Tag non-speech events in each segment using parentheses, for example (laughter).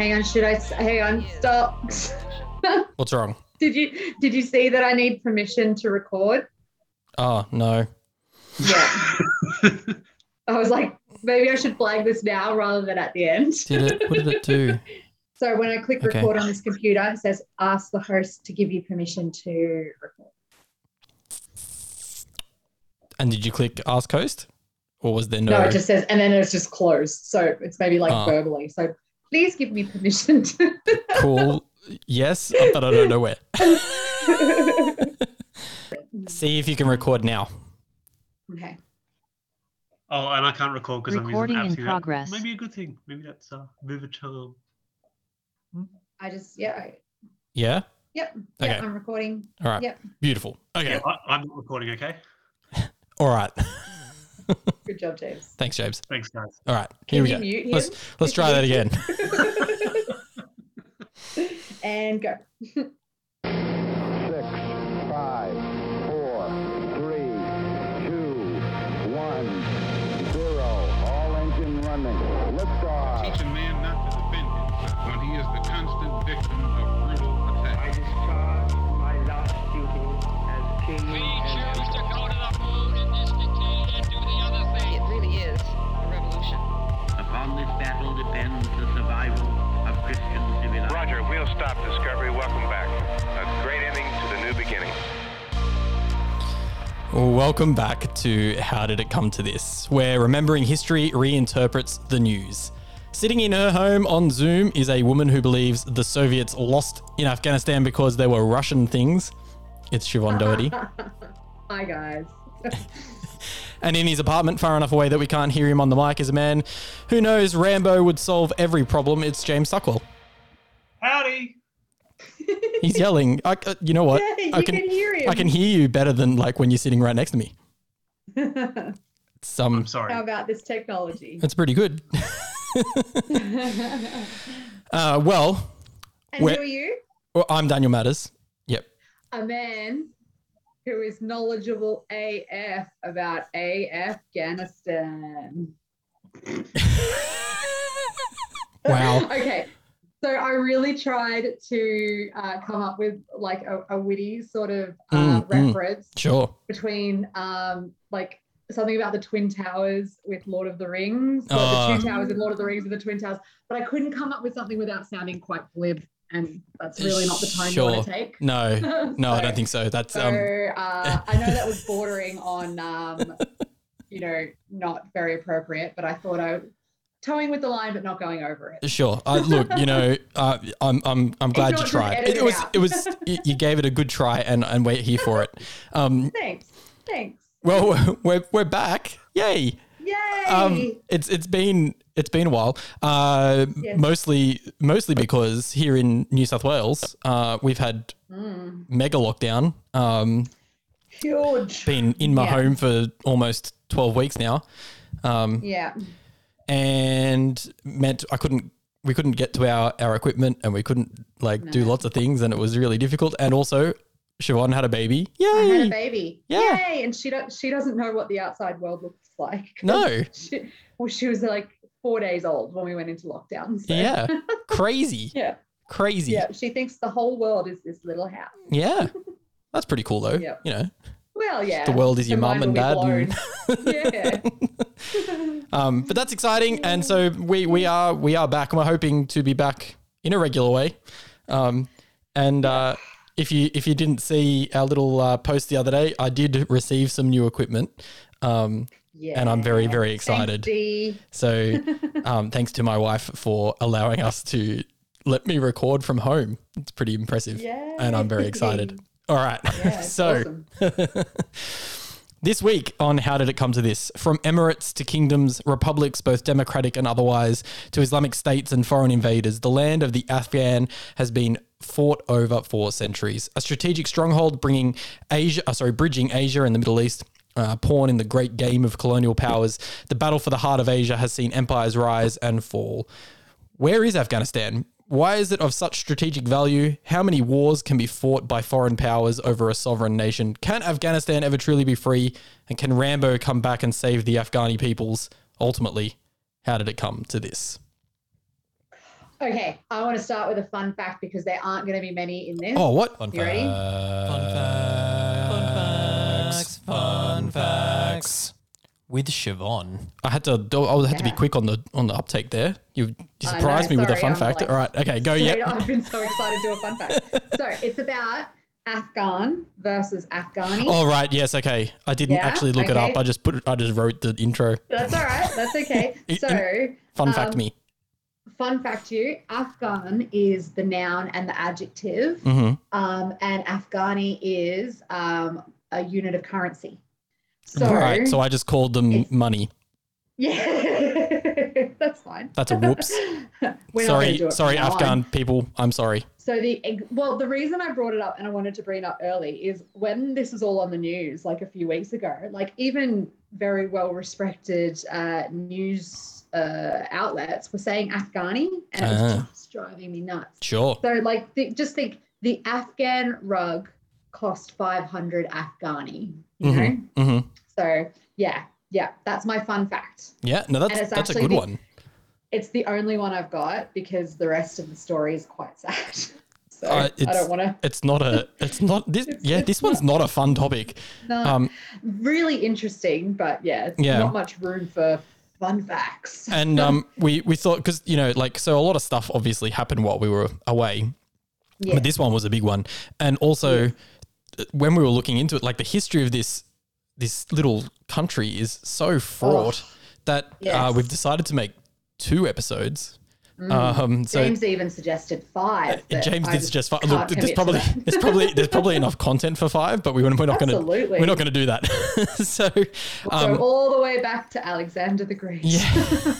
Hang on, should I? Hang on, stop. (laughs) What's wrong? did you did you see that I need permission to record? Oh no. Yeah. I was like, maybe I should flag this now rather than at the end. Did it? What did it do? (laughs) So when I click Okay. record on this computer, it says ask the host to give you permission to record. And did you click ask host, or was there no? No, it just says, and then it's just closed. So it's maybe like Ah. verbally. So please give me permission to. (laughs) cool. Yes, but I don't know where. (laughs) See if you can record now. okay. Oh, and I can't record because I'm using Recording apps. in here. That progress. Maybe a good thing. Maybe that's uh, move it to. I just, yeah. I- Yeah. Yep. Okay. Yeah, I'm recording. All right. Yep. Beautiful. Okay. Yeah, I, I'm not recording. Okay. (laughs) All right. Good job, James. Thanks, James. Thanks, guys. All right. Can Here we you go. mute him? Let's let's try that again. (laughs) and go. Six, five, four, three, two, one, zero. All engine running. Liftoff. teach a man not to defend himself when he is the constant victim of brutal attack. I attack. discharge my last duty as king Roger, we'll stop Discovery. Welcome back. A great ending to the new beginning. Welcome back to How Did It Come to This, where remembering history reinterprets the news. Sitting in her home on Zoom is a woman who believes the Soviets lost in Afghanistan because there were Russian things. It's Siobhan Doherty. (laughs) Hi, guys. (laughs) And in his apartment, far enough away that we can't hear him on the mic, is a man who knows Rambo would solve every problem. It's James Suckwell. Howdy. (laughs) He's yelling. I, uh, you know what? Yeah, you I can hear him. I can hear you better than like when you're sitting right next to me. It's um, I'm sorry. How about this technology? it's pretty good. (laughs) uh, well, And who are you? well, I'm Daniel Matters. Yep. A man who is knowledgeable AF about Afghanistan. (laughs) Wow. okay. So I really tried to uh, come up with like a, a witty sort of uh, Mm, mm. reference Sure. between um, like something about the Twin Towers with Lord of the Rings, or Oh. the Two Towers in Lord of the Rings and the Twin Towers, but I couldn't come up with something without sounding quite glib, and that's really not the tone you want to take. No, (laughs) no, I don't think so. That's So um, uh, I know that was bordering on, um, (laughs) you know, not very appropriate, but I thought I toeing with the line, but not going over it. sure. I look, you know, (laughs) uh, I'm I'm I'm glad you tried. It, it was it was you you gave it a good try, and and we're here for it. Um, Thanks. Thanks. well, (laughs) we're we're back. Yay. Yay! Um, it's it's been it's been a while. Uh, Yes. mostly mostly because here in New South Wales, uh, we've had Mm, mega lockdown. Um, huge. been in my Yeah. home for almost twelve weeks now. Um, Yeah. And meant I couldn't we couldn't get to our our equipment and we couldn't like do lots of things and it was really difficult and also Siobhan had a baby. I had a baby. Yeah. Yay! And she don't she doesn't know what the outside world looks like. No. (laughs) She, well, she was like four days old when we went into lockdown. So. Yeah. (laughs) Crazy. yeah. Crazy. Yeah. She thinks the whole world is this little house. Yeah. That's pretty cool though. (laughs) Yeah. You know, Well, yeah. the world is your mum and dad. And yeah. (laughs) um, but that's exciting. (laughs) And so we we are we are back and we're hoping to be back in a regular way. Um, and uh, if you if you didn't see our little uh, post the other day, I did receive some new equipment. Um, Yeah. And I'm very, very excited. So, um, (laughs) thanks to my wife for allowing us to let me record from home. It's pretty impressive. And I'm very excited. All right. Yeah, (laughs) so, (laughs) this week on How Did It Come to This? From emirates to kingdoms, republics, both democratic and otherwise, to Islamic states and foreign invaders, the land of the Afghan has been fought over for centuries. A strategic stronghold bringing Asia, uh, sorry, bridging Asia and the Middle East. Uh, pawn in the great game of colonial powers, the battle for the heart of Asia has seen empires rise and fall. Where is Afghanistan? Why is it of such strategic value? How many wars can be fought by foreign powers over a sovereign nation? Can Afghanistan ever truly be free? And can Rambo come back and save the Afghani peoples? Ultimately, how did it come to this? Okay, I want to start with a fun fact because there aren't going to be many in this. Oh, what? Fun You ready? Fun facts. Fun facts. With Siobhan. I had to. I had to be quick on the on the uptake there. You, you surprised know, me with a fun I'm fact. like All right. Okay. Go. (laughs) Yeah, I've been so excited to do a fun fact. so it's about Afghan versus Afghani. Oh right. Yes. Okay. I didn't Yeah, actually look it up. I just put. it- I just wrote the intro. That's all right. That's okay. (laughs) So, Fun fact um, me. fun fact you Afghan is the noun and the adjective, Mm-hmm. um, and Afghani is um, a unit of currency. So, right. So I just called them money. (laughs) yeah, that's fine. That's a (laughs) whoops. We're not gonna sorry. Sorry. Afghan people. I'm sorry. So the well, the reason I brought it up and I wanted to bring it up early is when this was all on the news, like a few weeks ago, like even very well respected uh, news uh, outlets were saying Afghani, and it was Ah. just driving me nuts. Sure. So like, th- just think the Afghan rug cost five hundred Afghani. You know, Mm-hmm. So yeah, yeah, that's my fun fact. Yeah. No, that's that's a good one. It's the only one I've got because the rest of the story is quite (laughs) sad. So Uh, I don't want to. It's not a. It's not this. It's- (laughs) Yeah. it's This one's not a fun topic. No, Um. really interesting, but yeah, it's Yeah. not much room for fun facts. (laughs) And um, we we thought because you know like so a lot of stuff obviously happened while we were away, yeah. but this one was a big one, and also uh, when we were looking into it, like the history of this this little country is so fraught that uh, Oh, we've decided to make two episodes. Um, so Mm. James even suggested five. uh, James I did suggest five. Look, there's probably there's probably there's probably enough (laughs) content for five, but we, we're not going to we're not going to do that. (laughs) so um, Go all the way back to Alexander the Great. Yeah.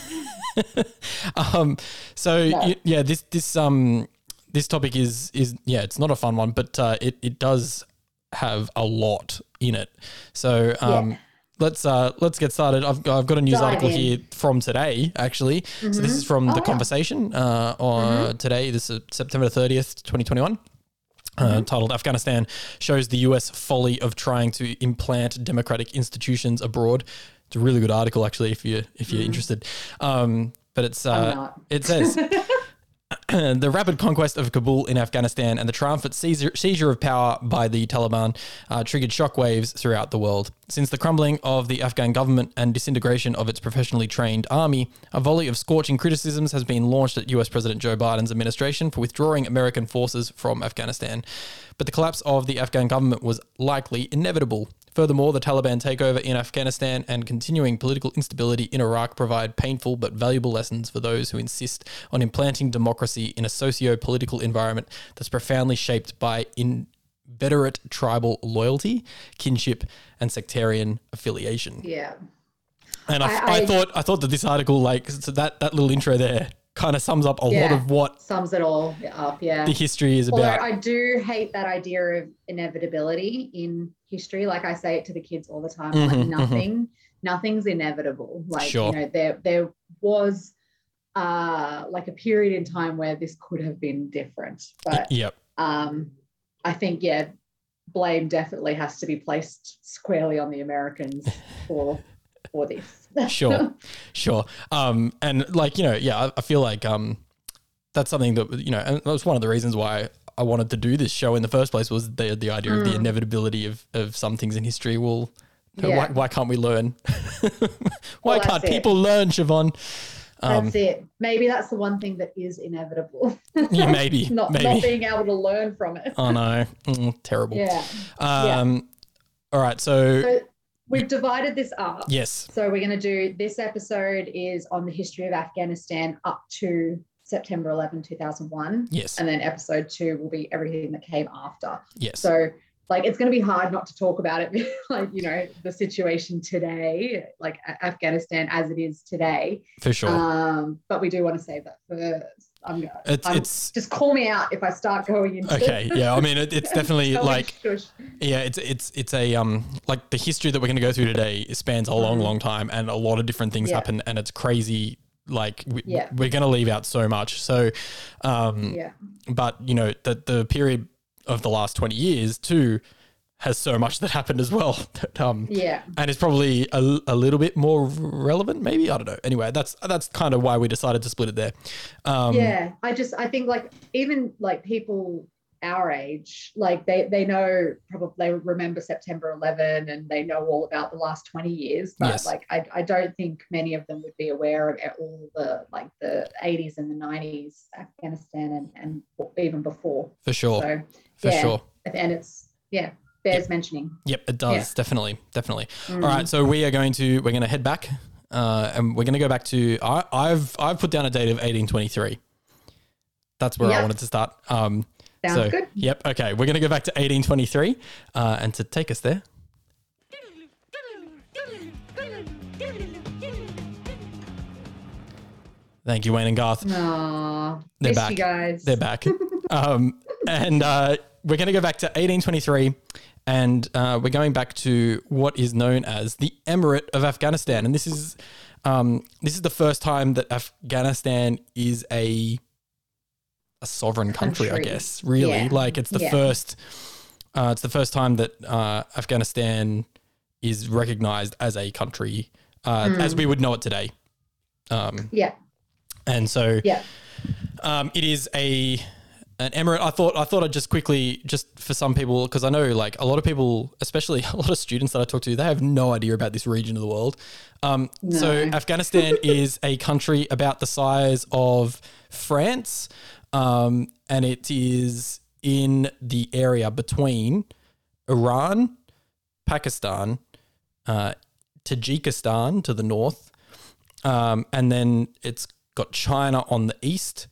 (laughs) um, so No. y- yeah, this this um this topic is is yeah, it's not a fun one, but uh, it it does have a lot in it. So um. Yeah. Let's uh let's get started. I've got, I've got a news Dive article in. here from today actually. So this is from Oh, the conversation uh on today. This is September thirtieth, twenty twenty one. Mm-hmm. Uh, titled Afghanistan shows the US folly of trying to implant democratic institutions abroad. It's a really good article, actually, if you if you're interested. Um, but it's uh, it says (laughs) (clears throat) the rapid conquest of Kabul in Afghanistan and the triumphant seizure, of power by the Taliban uh, triggered shockwaves throughout the world. Since the crumbling of the Afghan government and disintegration of its professionally trained army, a volley of scorching criticisms has been launched at US President Joe Biden's administration for withdrawing American forces from Afghanistan. But the collapse of the Afghan government was likely inevitable. Furthermore, the Taliban takeover in Afghanistan and continuing political instability in Iraq provide painful but valuable lessons for those who insist on implanting democracy in a socio political environment that's profoundly shaped by inveterate tribal loyalty, kinship, and sectarian affiliation. Yeah. And I, I- I, thought I thought that this article, like so that that little intro there, kind of sums up a lot of what Sums it all up. Yeah. the history is Although about. I do hate that idea of inevitability in history. Like I say it to the kids all the time. Mhm, like mhm. nothing, nothing's inevitable. Like Sure. you know, there there was uh like a period in time where this could have been different. But yep. um I think yeah, blame definitely has to be placed squarely on the Americans (laughs) for for this. (laughs) sure sure um and like you know yeah I, I feel like um that's something that you know and that was one of the reasons why i wanted to do this show in the first place was the the idea of the Mm. inevitability of of some things in history well why, Yeah. why can't we learn (laughs) why Well, can't that's it. people learn siobhan um That's it. Maybe that's the one thing that is inevitable. (laughs) yeah maybe not maybe not being able to learn from it. oh no Mm, terrible Yeah. um all right so So we've divided this up. yes So we're going to do this episode is on the history of Afghanistan up to September 11, 2001. yes And then episode two will be everything that came after. yes So, like, it's going to be hard not to talk about it, (laughs) like, you know, the situation today, like Afghanistan as it is today. for sure Um, but we do want to save that for. I'm it's I'm, it's just call me out if I start going into okay yeah i mean it, it's (laughs) definitely like. Yeah, it's it's it's a um like the history that we're going to go through today spans a long, Mhm. long time, and a lot of different things Yeah. happen, and it's crazy. Like we, Yeah. we're going to leave out so much. So, um, Yeah. but you know that the period of the last twenty years too has so much that happened as well. (laughs) That, um, Yeah. and it's probably a, a little bit more relevant, maybe. I don't know. Anyway, that's that's kind of why we decided to split it there. Um, yeah i just i think like even like people our age like they they know probably they remember september 11 and they know all about the last 20 years but Yes. like I, I don't think many of them would be aware of all the like the 80s and the 90s afghanistan and, and even before for sure, so for yeah. sure. and it's yeah bears mentioning Yep, it does Yeah. definitely, definitely. Mm. All right, so we are going to we're going to head back, uh, and we're going to go back to I, I've I've put down a date of eighteen twenty three. That's where I wanted to start. Um, Sounds so, good. Yep. Okay, we're going to go back to eighteen twenty three, uh, and to take us there. Thank you, Wayne and Garth. Aww, They're back. you guys They're back. um, and uh, we're going to go back to 1823 and uh, we're going back to what is known as the Emirate of Afghanistan. And this is um, this is the first time that Afghanistan is a a sovereign country, I guess. Really, Yeah. like it's the Yeah. first. Uh, it's the first time that uh, Afghanistan is recognized as a country, uh, Hmm. as we would know it today. Um, yeah and so yeah um, it is a an emirate. I thought I thought I'd just quickly just for some people because I know like a lot of people, especially (laughs) a lot of students that I talk to, they have no idea about this region of the world. Um, So (laughs) Afghanistan is a country about the size of France, um, and it is in the area between Iran, Pakistan, uh, Tajikistan to the north, um, and then it's got China on the east,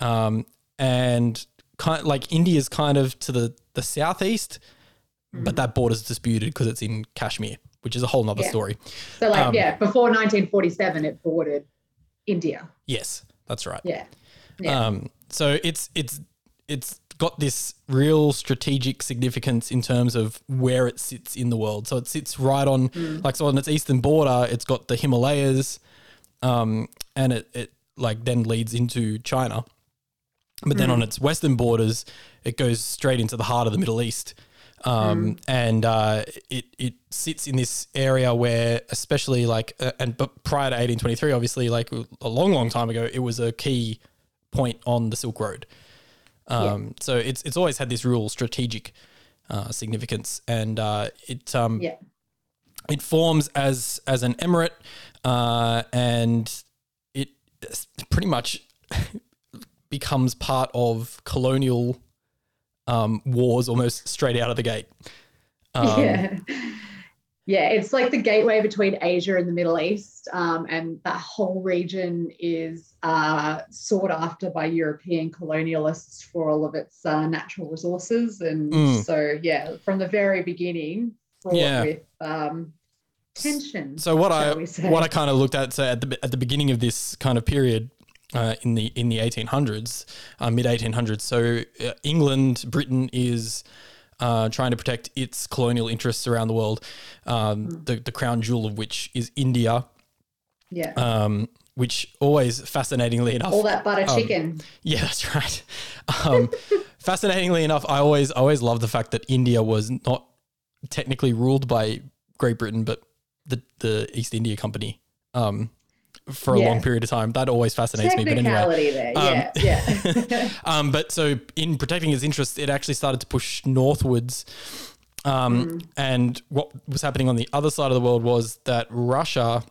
um, and kind like India's kind of to the the southeast, but that border's disputed because it's in Kashmir, which is a whole nother Yeah. story. so like Um, yeah before 1947 it bordered india Yes, that's right. yeah yeah Um, so it's it's it's got this real strategic significance in terms of where it sits in the world. So it sits right on like so on its eastern border, it's got the Himalayas, um, and it it like then leads into China. But then on its western borders, it goes straight into the heart of the Middle East. Um, and uh, it it sits in this area where, especially like, uh, and but prior to 1823, obviously, like a long, long time ago, it was a key point on the Silk Road. Um, So it's it's always had this real strategic uh, significance, and uh, it um, yeah. it forms as as an emirate, uh, and it pretty much (laughs) becomes part of colonial um, wars almost straight out of the gate. (laughs) Um, yeah. Yeah, it's like the gateway between Asia and the Middle East. Um, and that whole region is uh, sought after by European colonialists for all of its uh, natural resources. And Mm. so, yeah, from the very beginning, fraught Yeah. with um, tension. So what I shall we say. what I kind of looked at so at the at the beginning of this kind of period uh, in the in the 1800s, uh, mid 1800s. So uh, England, Britain is uh, trying to protect its colonial interests around the world. Um, Hmm. the the crown jewel of which is India, yeah. um, which always fascinatingly enough, all that butter um, chicken. (laughs) yeah, that's right. Um, fascinatingly enough, I always always love the fact that India was not technically ruled by Great Britain, but the the East India Company um, for a Yeah. long period of time. That always fascinates me. But anyway, there. Um, yeah. Yeah. (laughs) um, but so in protecting its interests, it actually started to push northwards. Um, Mm. And what was happening on the other side of the world was that Russia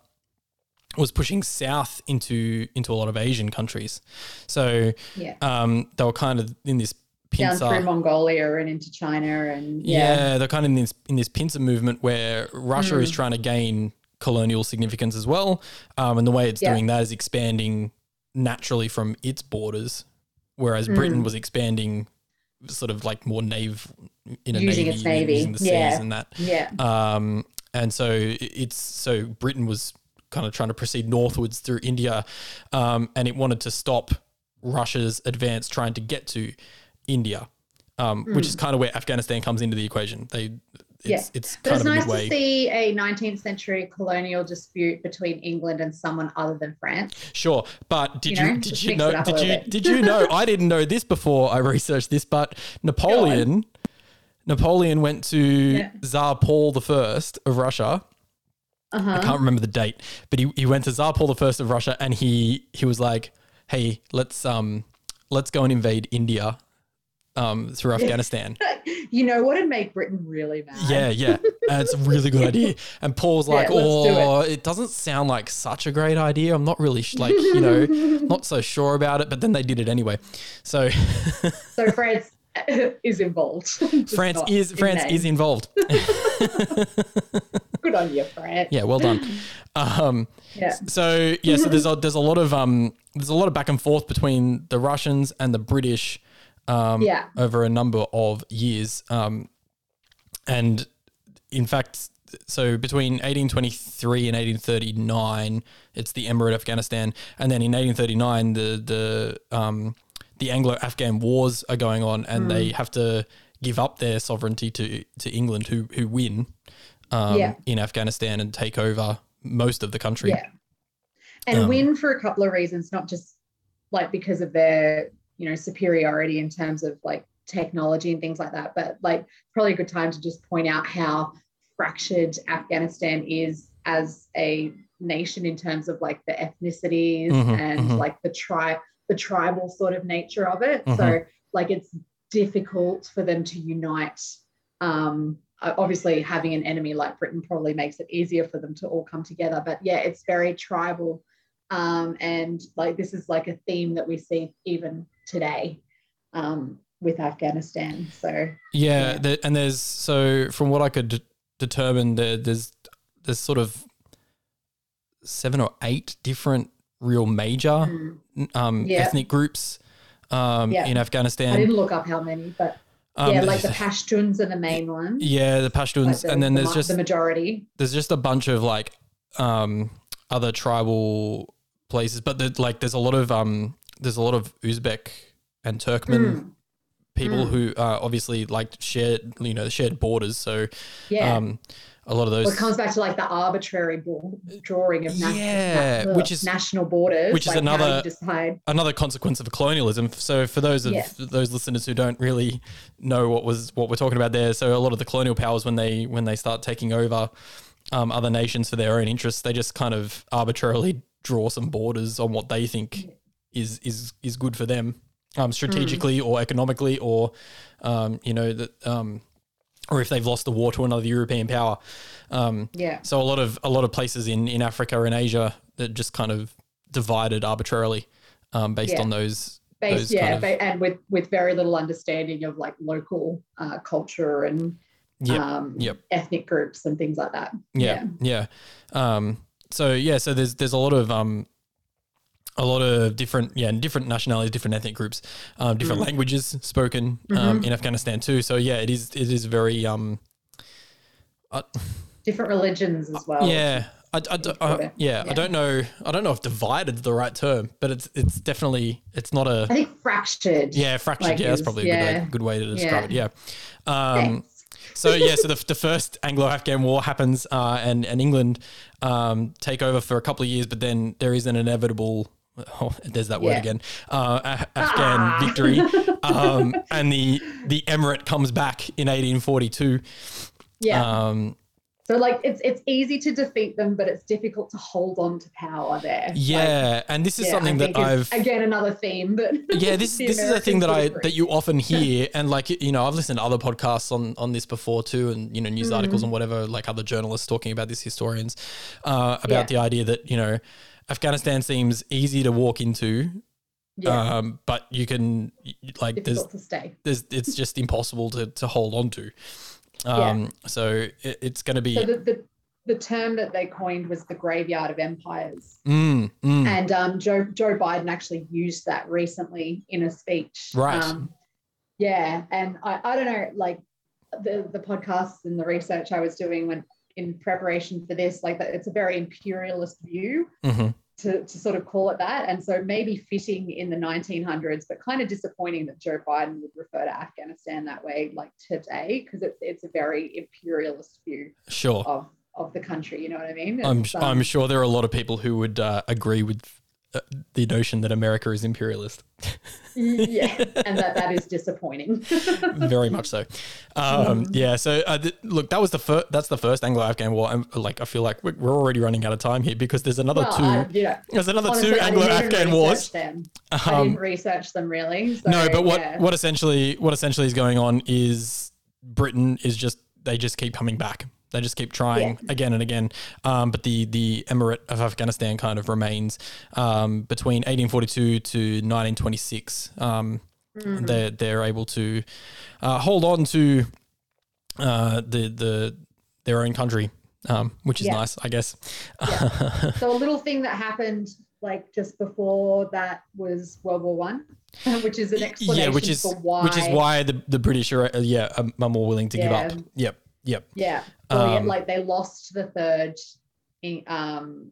was pushing south into into a lot of Asian countries. So yeah. um, they were kind of in this Down pincer. through Mongolia and into China. And yeah. yeah. they're kind of in this in this pincer movement where Russia Mm. is trying to gain colonial significance as well, um, and the way it's Yeah. doing that is expanding naturally from its borders, whereas Britain Mm. was expanding sort of like more nave in a Using navy, its navy. using the seas Yeah. and that. Yeah. Um, and so it's so Britain was kind of trying to proceed northwards through India, um, and it wanted to stop Russia's advance trying to get to India, um, which is kind of where Afghanistan comes into the equation. They, it's. Yeah. it's But it's nice to see a 19th century colonial dispute between England and someone other than France. Sure, but did You you, know, did you know it up a did you did you know (laughs) I didn't know this before I researched this, but Napoleon Napoleon went to Yeah. Tsar Paul the First of Russia. I Uh-huh. can't remember the date, but he, he went to Tsar Paul the First of Russia, and he he was like, "Hey, let's um let's go and invade India, um through Afghanistan." (laughs) You know what would make Britain really mad? Yeah, yeah. And it's a really good idea. And Paul's like, Yeah, let's do it." oh, it. doesn't sound like such a great idea. I'm not really, sh- like, you know, (laughs) not so sure about it. But then they did it anyway. So (laughs) So France is involved. France is France name. is involved. Good on you, France. yeah, well done. Um, Yeah. so yeah, so there's a there's a lot of um there's a lot of back and forth between the Russians and the British um Yeah. over a number of years. Um and in fact so between 1823 and 1839 it's the Emirate of Afghanistan and then in 1839 the the um the Anglo-Afghan wars are going on and they have to give up their sovereignty to to England who who win um, Yeah. in Afghanistan and take over most of the country. Yeah. And Um, win for a couple of reasons, not just like because of their, you know, superiority in terms of like technology and things like that, but like probably a good time to just point out how fractured Afghanistan is as a nation in terms of like the ethnicities Mhm, and mhm. like the tri the tribal sort of nature of it. Mhm. So like it's difficult for them to unite um obviously having an enemy like britain probably makes it easier for them to all come together but yeah it's very tribal um and like this is like a theme that we see even today um with afghanistan so Yeah, Yeah. The, and there's so from what I could d- determine, there there's there's sort of seven or eight different real major mm, um, Yeah. ethnic groups um, Yeah. in Afghanistan. i didn't look up how many but Um, yeah like the (laughs) pashtuns are the main one yeah, the Pashtuns, like the- and then the there's just the majority there's just a bunch of like um, other tribal places, but the, like there's a lot of um, there's a lot of Uzbek and Turkmen Mm, people Mm. who uh, obviously like shared you know shared borders, so yeah um, a lot of those well, it comes back to like the arbitrary drawing of national, Yeah, na- which is- national borders which is like another- another consequence of colonialism. So for those of Yeah. those listeners who don't really know what was what we're talking about there, so a lot of the colonial powers when they when they start taking over um, other nations for their own interests, they just kind of arbitrarily draw some borders on what they think is is is good for them, um, strategically or economically, or um, you know that. Um, or if they've lost the war to another European power, um, yeah so a lot of a lot of places in in Africa and Asia that just kind of divided arbitrarily um, based Yeah. on those. based those yeah kind of- and with with very little understanding of like local uh, culture and Yep. um, Yep. ethnic groups and things like that Yeah, yeah. Um, so yeah, so there's there's a lot of um, a lot of different yeah different nationalities, different ethnic groups, um, different languages spoken um, Mhm. in Afghanistan too. So yeah, it is it is very um, uh, (laughs) different religions as well yeah. I, I, don't- I- Okay. yeah, I don't know. I don't know if divided is the right term, but it's it's definitely it's not a i think fractured Yeah, fractured. like yeah, that's is- probably a good, yeah. way, good way to describe Yeah. it. Yeah. Um, so yeah, so the, the first Anglo-Afghan war happens, uh, and and England um, take over for a couple of years, but then there is an inevitable. (laughs) Oh, there's that word Yeah. again. Uh, A- Afghan Ah. victory, (laughs) um, and the the emirate comes back in 1842. yeah Um, so like it's it's easy to defeat them but it's difficult to hold on to power there Like, yeah, and this is yeah, something that I've again another theme but (laughs) yeah this this is a thing that i that you often hear and like you know i've listened to other podcasts on on this before too and you know news articles Mm-hmm. and whatever like other journalists talking about this historians uh about Yeah. the idea that you know afghanistan seems easy to walk into yeah um but you can like there's difficult to stay there's it's just (laughs) impossible to to hold on to Yeah. um so it, it's going to be so the, the the term that they coined was the graveyard of empires mm, mm, And um, Joe Joe Biden actually used that recently in a speech. Right. Um, yeah, and I, I don't know, like the the podcasts and the research I was doing when in preparation for this, like that, it's a very imperialist view mhm. to to sort of call it that, and so maybe fitting in the 1900s, but kind of disappointing that Joe Biden would refer to Afghanistan that way, like today, because it's it's a very imperialist view sure of of the country. You know what I mean? I'm It's, I'm um, sure there are a lot of people who would uh, agree with the notion that America is imperialist. (laughs) yeah, and that that is disappointing. (laughs) Very much so. Um, (laughs) yeah. So uh, th- look, that was the first. That's the first Anglo-Afghan war. And like, I feel like we're we're already running out of time here because there's another Well, two. I- you know, there's another honestly, two I didn't even Anglo-Afghan wars. Them. I Um, didn't research them really. So, no, but what yeah. what essentially what essentially is going on is Britain is just they just keep coming back. They just keep trying again and again. Um, but the the Emirate of Afghanistan kind of remains um, between 1842 to 1926. Um, Mm-hmm. They're they're able to uh, hold on to uh, the the their own country, um, which is Yeah. nice, I guess. (laughs) So a little thing that happened like just before that was World War One, (laughs) which is an explanation yeah, which is for why. which is why the, the British are uh, yeah are, are more willing to give up. Yep, yep. Yeah, Um, like they lost the third in, um,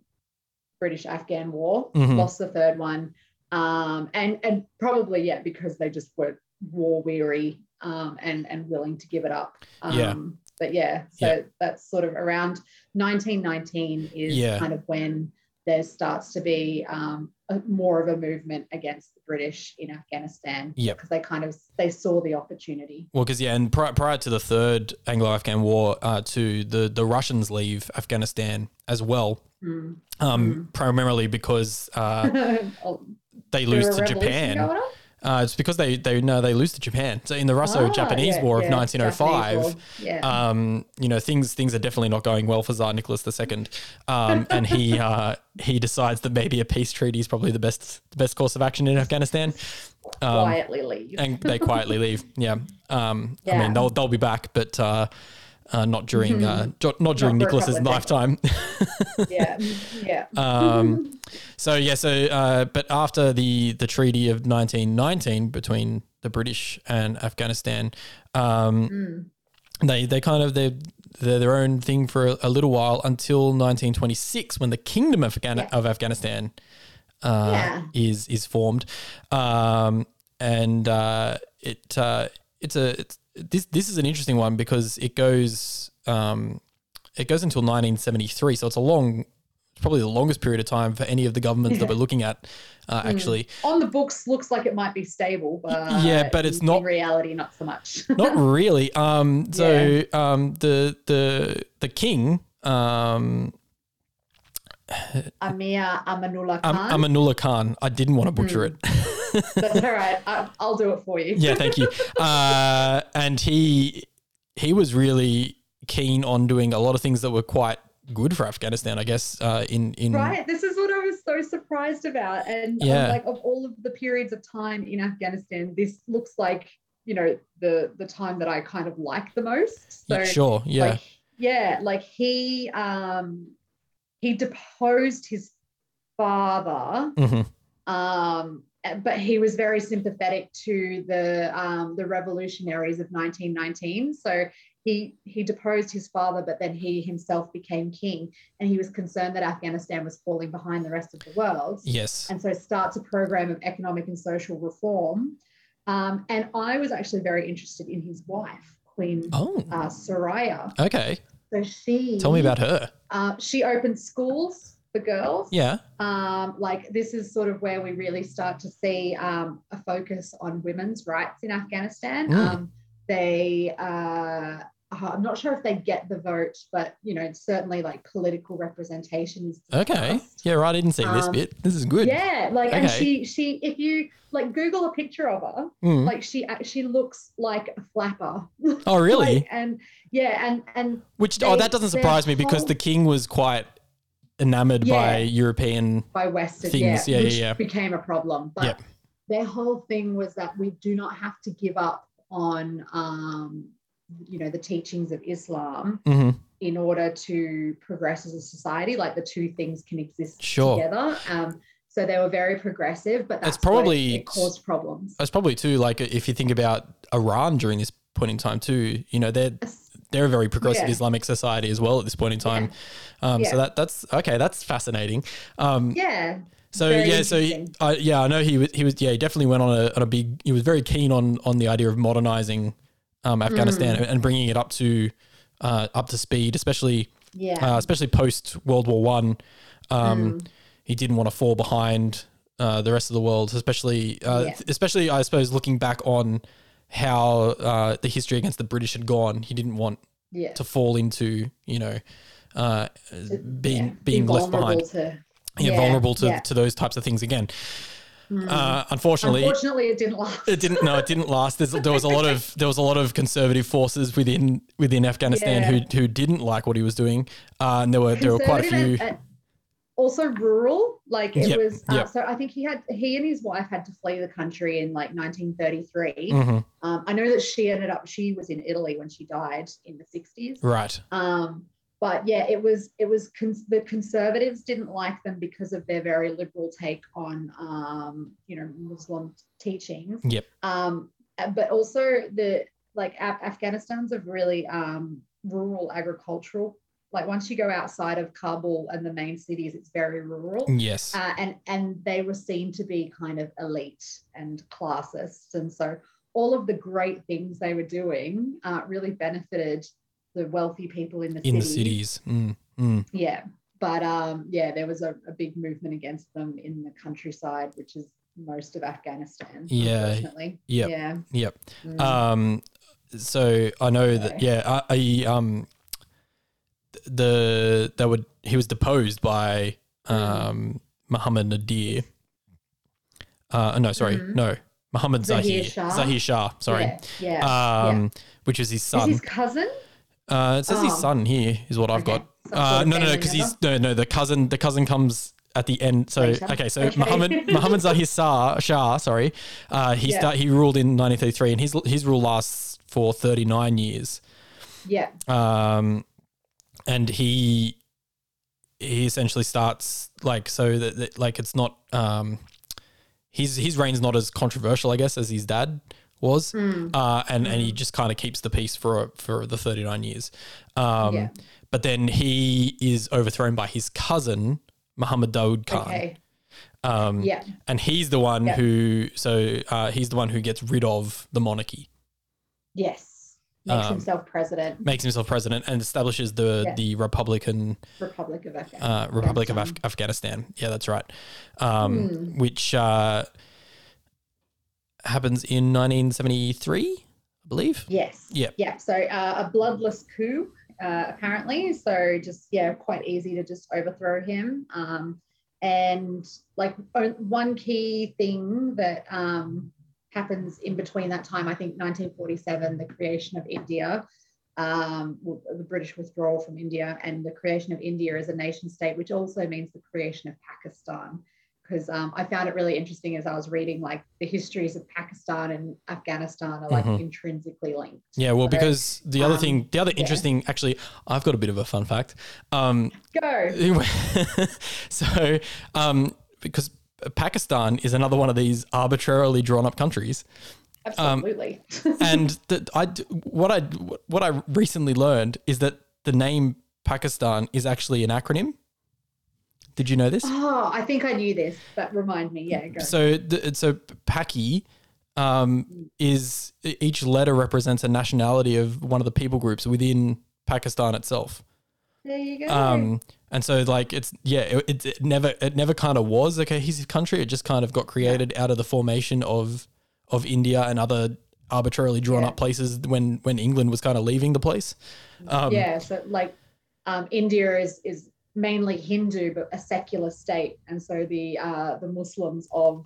British Afghan War, Mhm. lost the third one, um, and and probably yeah because they just were war weary um, and and willing to give it up. Um, Yeah. But yeah, so Yeah. that's sort of around 1919 is Yeah. kind of when there starts to be um, a, more of a movement against British in Afghanistan. Yep. because they kind of they saw the opportunity. Well, because yeah, and prior, prior to the third Anglo-Afghan war, uh, to the the Russians leave Afghanistan as well, Mm. um, primarily because uh, (laughs) Oh, they lose to Japan. Uh, it's because they they no they lose to Japan. So in the Russo-Japanese Ah, yeah, War yeah, of 1905, yeah. um, you know things things are definitely not going well for Tsar Nicholas II, um, and he (laughs) uh, he decides that maybe a peace treaty is probably the best the best course of action in Afghanistan. Um, quietly leave. and they quietly leave. Yeah. Um, I mean, they'll they'll be back, but uh, uh, not during uh, jo- not during Not Nicholas's lifetime. (laughs) yeah, yeah. (laughs) um, so yeah, so uh, but after the the treaty of 1919 between the British and Afghanistan, um, Mm. they they kind of they they're their own thing for a, a little while until 1926 when the Kingdom of, Afghan- Yeah. of Afghanistan uh, Yeah. is is formed, um, and uh, it uh, it's a it's, this this is an interesting one because it goes um, it goes until 1973, so it's a long. Probably the longest period of time for any of the governments that we're looking at, uh, Mm. actually. On the books, looks like it might be stable, but Yeah, but it's in not- reality, not so much. (laughs) not really. Um, so um, the the the king, um, (sighs) Amir Amanullah Am- Khan. Amanullah Khan. I didn't want to butcher it. (laughs) That's all right. I, I'll do it for you. yeah, thank you. (laughs) Uh, and he he was really keen on doing a lot of things that were quite good for Afghanistan. I guess uh, in in Right. This is what I was so surprised about. And um, Yeah. like of all of the periods of time in Afghanistan, this looks like, you know, the the time that I kind of like the most. So sure, yeah, like yeah, like he um he deposed his father hmm um but he was very sympathetic to the um, the revolutionaries of 1919 so he he deposed his father but then he himself became king. And he was concerned that afghanistan was falling behind the rest of the world. Yes, and so starts a program of economic and social reform. Um, and i was actually very interested in his wife queen oh, uh, soraya. Okay. So she Tell me about her. uh, she opened schools for girls Yeah, um, like this is sort of where we really start to see um, a focus on women's rights in Afghanistan. Mm. Um, they, uh, I'm not sure if they get the vote, but you know, certainly like political representation is okay. discussed. Yeah, right. I didn't see this Um, bit. This is good. Yeah, like and she she if you like Google a picture of her, Mm. like she she looks like a flapper. Oh, really? (laughs) Like, and yeah, and and Which oh, that doesn't surprise me because whole- the king was quite enamored by European. by Western, Things, yeah, yeah, yeah, which yeah. became a problem. But Yep. their whole thing was that we do not have to give up on, um, you know, the teachings of Islam hmm in order to progress as a society. Like the two things can exist Sure. together. Um, so they were very progressive, but that's It's probably- it caused problems. It's probably too like if you think about Iran during this point in time too. You know, they're they're a very progressive Yeah. Islamic society as well at this point in time. Um, Yeah. So that that's okay. That's fascinating. Um, Yeah. So Very yeah, so interesting. I yeah, I know he was he was yeah, he definitely went on a on a big. He was very keen on on the idea of modernizing um, Afghanistan Mm. and bringing it up to uh, up to speed, especially Yeah. uh, especially post World War One. Um, Mm. He didn't want to fall behind uh, the rest of the world, especially uh, Yeah. especially I suppose looking back on how uh, the history against the British had gone. He didn't want Yeah. to fall into you know uh, being yeah, being be left behind, vulnerable To, yeah, yeah, vulnerable to, to those types of things again. Mm. Uh, unfortunately, Unfortunately, it didn't last. it didn't. No, it didn't last. There's, there was a lot of (laughs) there was a lot of conservative forces within within Afghanistan who who didn't like what he was doing, uh, and there were there were quite a few. And also rural, like it Yep, was. Uh, yep. So I think he had he and his wife had to flee the country in like 1933. Mhm, Um, I know that she ended up. She was in Italy when she died in the 60s. right. Um, but yeah, it was it was cons- the conservatives didn't like them because of their very liberal take on um, you know Muslim teachings. Yep. Um, but also the like Af- Afghanistan's a really um, rural agricultural. Like once you go outside of Kabul and the main cities, it's very rural. Yes. Uh, and and they were seen to be kind of elite and classist, and so all of the great things they were doing uh, really benefited the wealthy people in the in the cities. cities. Mm, mm. Yeah, but um, yeah, there was a, a big movement against them in the countryside, which is most of Afghanistan. Yeah, yep. Yeah. Yep. Mm. Um, so I know that. Yeah. I, I um, the that would he was deposed by um Muhammad Nadir. Uh, no, sorry, Mhm. no, Muhammad Zahir Zahir Shah? Zahir Shah. Sorry. Yeah. Yeah. Um, which is his yeah. Is son. his cousin? Uh, it says his Oh. son here is what I've Okay. got. Uh, no, no, no, because he's no, no. The cousin, the cousin comes at the end. So okay, so Okay. Muhammad (laughs) Muhammad Zahir Shah, Shah sorry, uh, he Yeah. start he ruled in 1933, and his his rule lasts for 39 years. Yeah. Um, and he he essentially starts like so that, that like it's not um his his reign's not as controversial, I guess, as his dad was. Mm. Uh, and and he just kind of keeps the peace for for the 39 years. Um, Yeah. but then he is overthrown by his cousin Muhammad Dawood Khan. Okay. Um, Yeah. and he's the one Yeah. who so uh, he's the one who gets rid of the monarchy, Yes. Makes Um, himself president. makes himself president, and establishes the Yeah. the Republican Republic of Afghanistan. uh, Republic of Af- Afghanistan. Yeah, that's right. Um, Hmm. Which uh, happens in 1973, I believe. Yes. Yeah. Yeah. So uh, a bloodless coup, uh, apparently. So just yeah, quite easy to just overthrow him. Um, and like one key thing that um, happens in between that time, I think 1947, the creation of India. Um, the British withdrawal from India and the creation of India as a nation state, which also means the creation of Pakistan. Because um, I found it really interesting as I was reading, like the histories of Pakistan and Afghanistan are like Mhm. intrinsically linked. Yeah, well, So, because the other um, thing, the other yeah. interesting, actually, I've got a bit of a fun fact. Um, Go. (laughs) so, um, because Pakistan is another one of these arbitrarily drawn up countries. Um, Absolutely. (laughs) and the, I, what I what I recently learned is that the name Pakistan is actually an acronym. Did you know this? oh, I think I knew this, but remind me. Yeah, go. So, the, so Paki um, is each letter represents a nationality of one of the people groups within Pakistan itself. There you go. Um, and so like it's yeah, it, it, it never it never kind of was a cohesive country. It just kind of got created out of the formation of of India and other arbitrarily drawn Yeah. up places when when England was kind of leaving the place. Um, yeah, so like um, India is is mainly Hindu, but a secular state, and so the uh, the Muslims of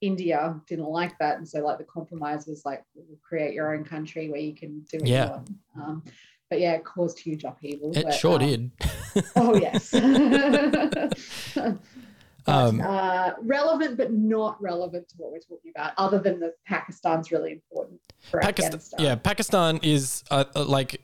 India didn't like that, and so like the compromise was like we'll create your own country where you can do what Yeah. you want. Um, but yeah, it caused huge upheaval. It but, sure um, did. Oh yes. (laughs) (laughs) But, Um, uh, relevant, but not relevant to what we're talking about, other than that Pakistan's really important for Pakistan, yeah, Pakistan is uh, uh, like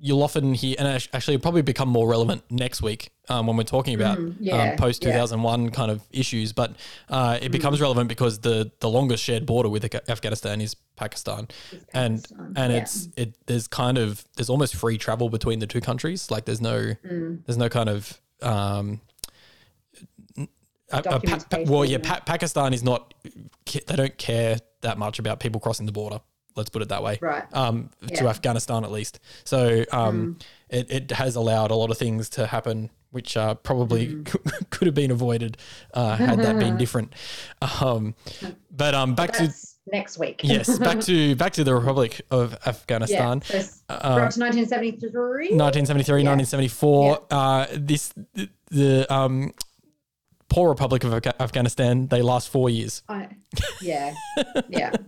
you'll often hear, and actually probably become more relevant next week um, when we're talking about Mm, yeah, um, post 2001 yeah. kind of issues. But uh, it becomes relevant because the the longest shared border with Afghanistan is Pakistan, It's and and yeah. it's it there's kind of there's almost free travel between the two countries. Like there's no Mm. there's no kind of um, a- a Pa- Pa- well, yeah, pa- Pakistan is not. They don't care that much about people crossing the border. Let's put it that way. Right. Um, to Yeah. Mm. Afghanistan at least. So um, it, it has allowed a lot of things to happen, which uh, probably Mm. (laughs) could have been avoided uh, had that been (laughs) different. Um, but um, back to next week. yes, back to (laughs) back to the Republic of yeah. Afghanistan. So Uh, we're up to 1973. 1973, Yeah. 1974. Uh, this the, the um, poor Republic of Afghanistan. They last four years. I, yeah, yeah. (laughs)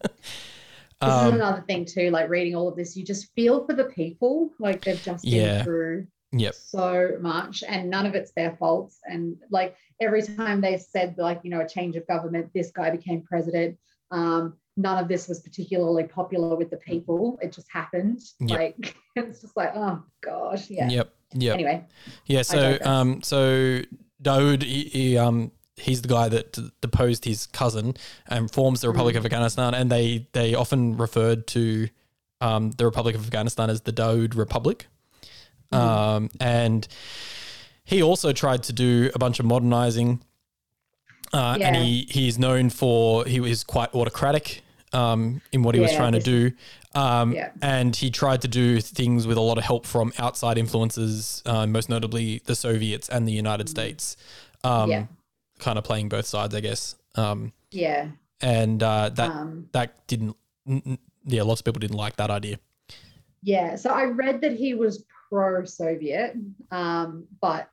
This Um, is another thing too. Like reading all of this, you just feel for the people. Like they've just been Yeah. through Yep. so much, and none of it's their faults. And like every time they said, like you know, a change of government, this guy became president. Um, none of this was particularly popular with the people. It just happened. Yep. Like (laughs) it's just like, oh gosh, yeah. Yep. Yep. Anyway, Yeah. So, um, so Daoud, he, he, um, he's the guy that deposed his cousin and forms the Republic Mm. of Afghanistan, and they they often referred to um, the Republic of Afghanistan as the Daoud Republic. Mm-hmm. Um, and he also tried to do a bunch of modernizing, uh, and Yeah. he he is known for he was quite autocratic um, in what he was Yeah, trying to do. Um, Yeah. And he tried to do things with a lot of help from outside influences, uh, most notably the Soviets and the United States, um. Yeah. kind of playing both sides, I guess. Um, yeah. and uh, that Um, that didn't, yeah, lots of people didn't like that idea. Yeah, so I read that he was pro-Soviet, um, but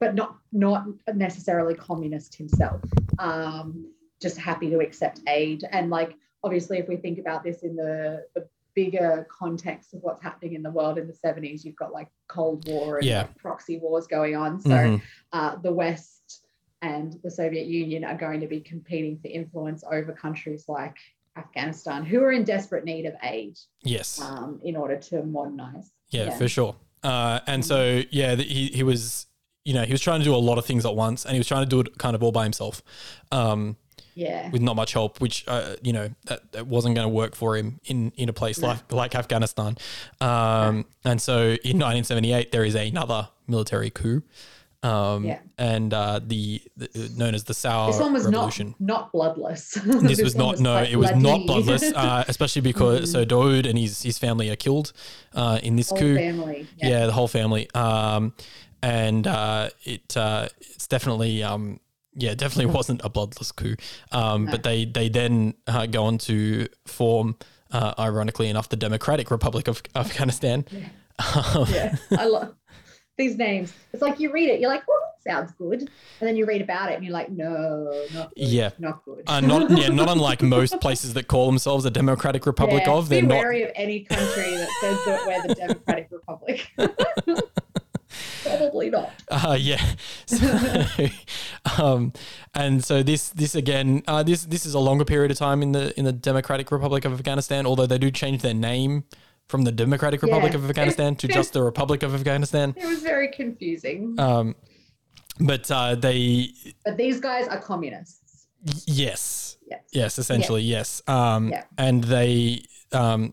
but not not necessarily communist himself. Um, just happy to accept aid, and like obviously, if we think about this in the, the bigger context of what's happening in the world in the seventies, you've got like Cold War and Yeah. like, proxy wars going on. So Mhm. uh, the West and the Soviet Union are going to be competing for influence over countries like Afghanistan, who are in desperate need of aid Yes. um, in order to modernize. Yeah, for sure. Uh, and so yeah, th- he he was you know he was trying to do a lot of things at once, and he was trying to do it kind of all by himself, um, Yeah. with not much help, which uh, you know that, that wasn't going to work for him in in a place No. like like Afghanistan. Um, And so in 1978 there is another military coup. Um, Yeah. and uh, the, the known as the Saur this one was Revolution. not not bloodless. (laughs) this, was one not no quite it was not bloodless (laughs) uh, especially because so Daoud and his his family are killed uh, in this Whole coup family. yeah. Yeah. the whole family um and uh it uh it's definitely um yeah definitely wasn't a bloodless coup um but they they then uh, go on to form uh, ironically enough the democratic republic of afghanistan (laughs) Um, yeah. I love these names. It's like you read it, you're like, oh, that sounds good. And then you read about it and you're like, no, not good. Yeah. Not good. uh, not yeah not (laughs) unlike most places that call themselves a democratic republic Yeah, of they're be not wary of any country that says that we're the Democratic Republic. (laughs) Probably not. Uh, yeah. (laughs) So, um, and so this this again uh, this this is a longer period of time in the in the Democratic Republic of Afghanistan. Although they do change their name from the Democratic Republic Yeah. of Afghanistan to (laughs) just the Republic of Afghanistan. It was very confusing. Um, but uh, they but these guys are communists. yes Yes. yes essentially yes. Um, Yeah. and they um,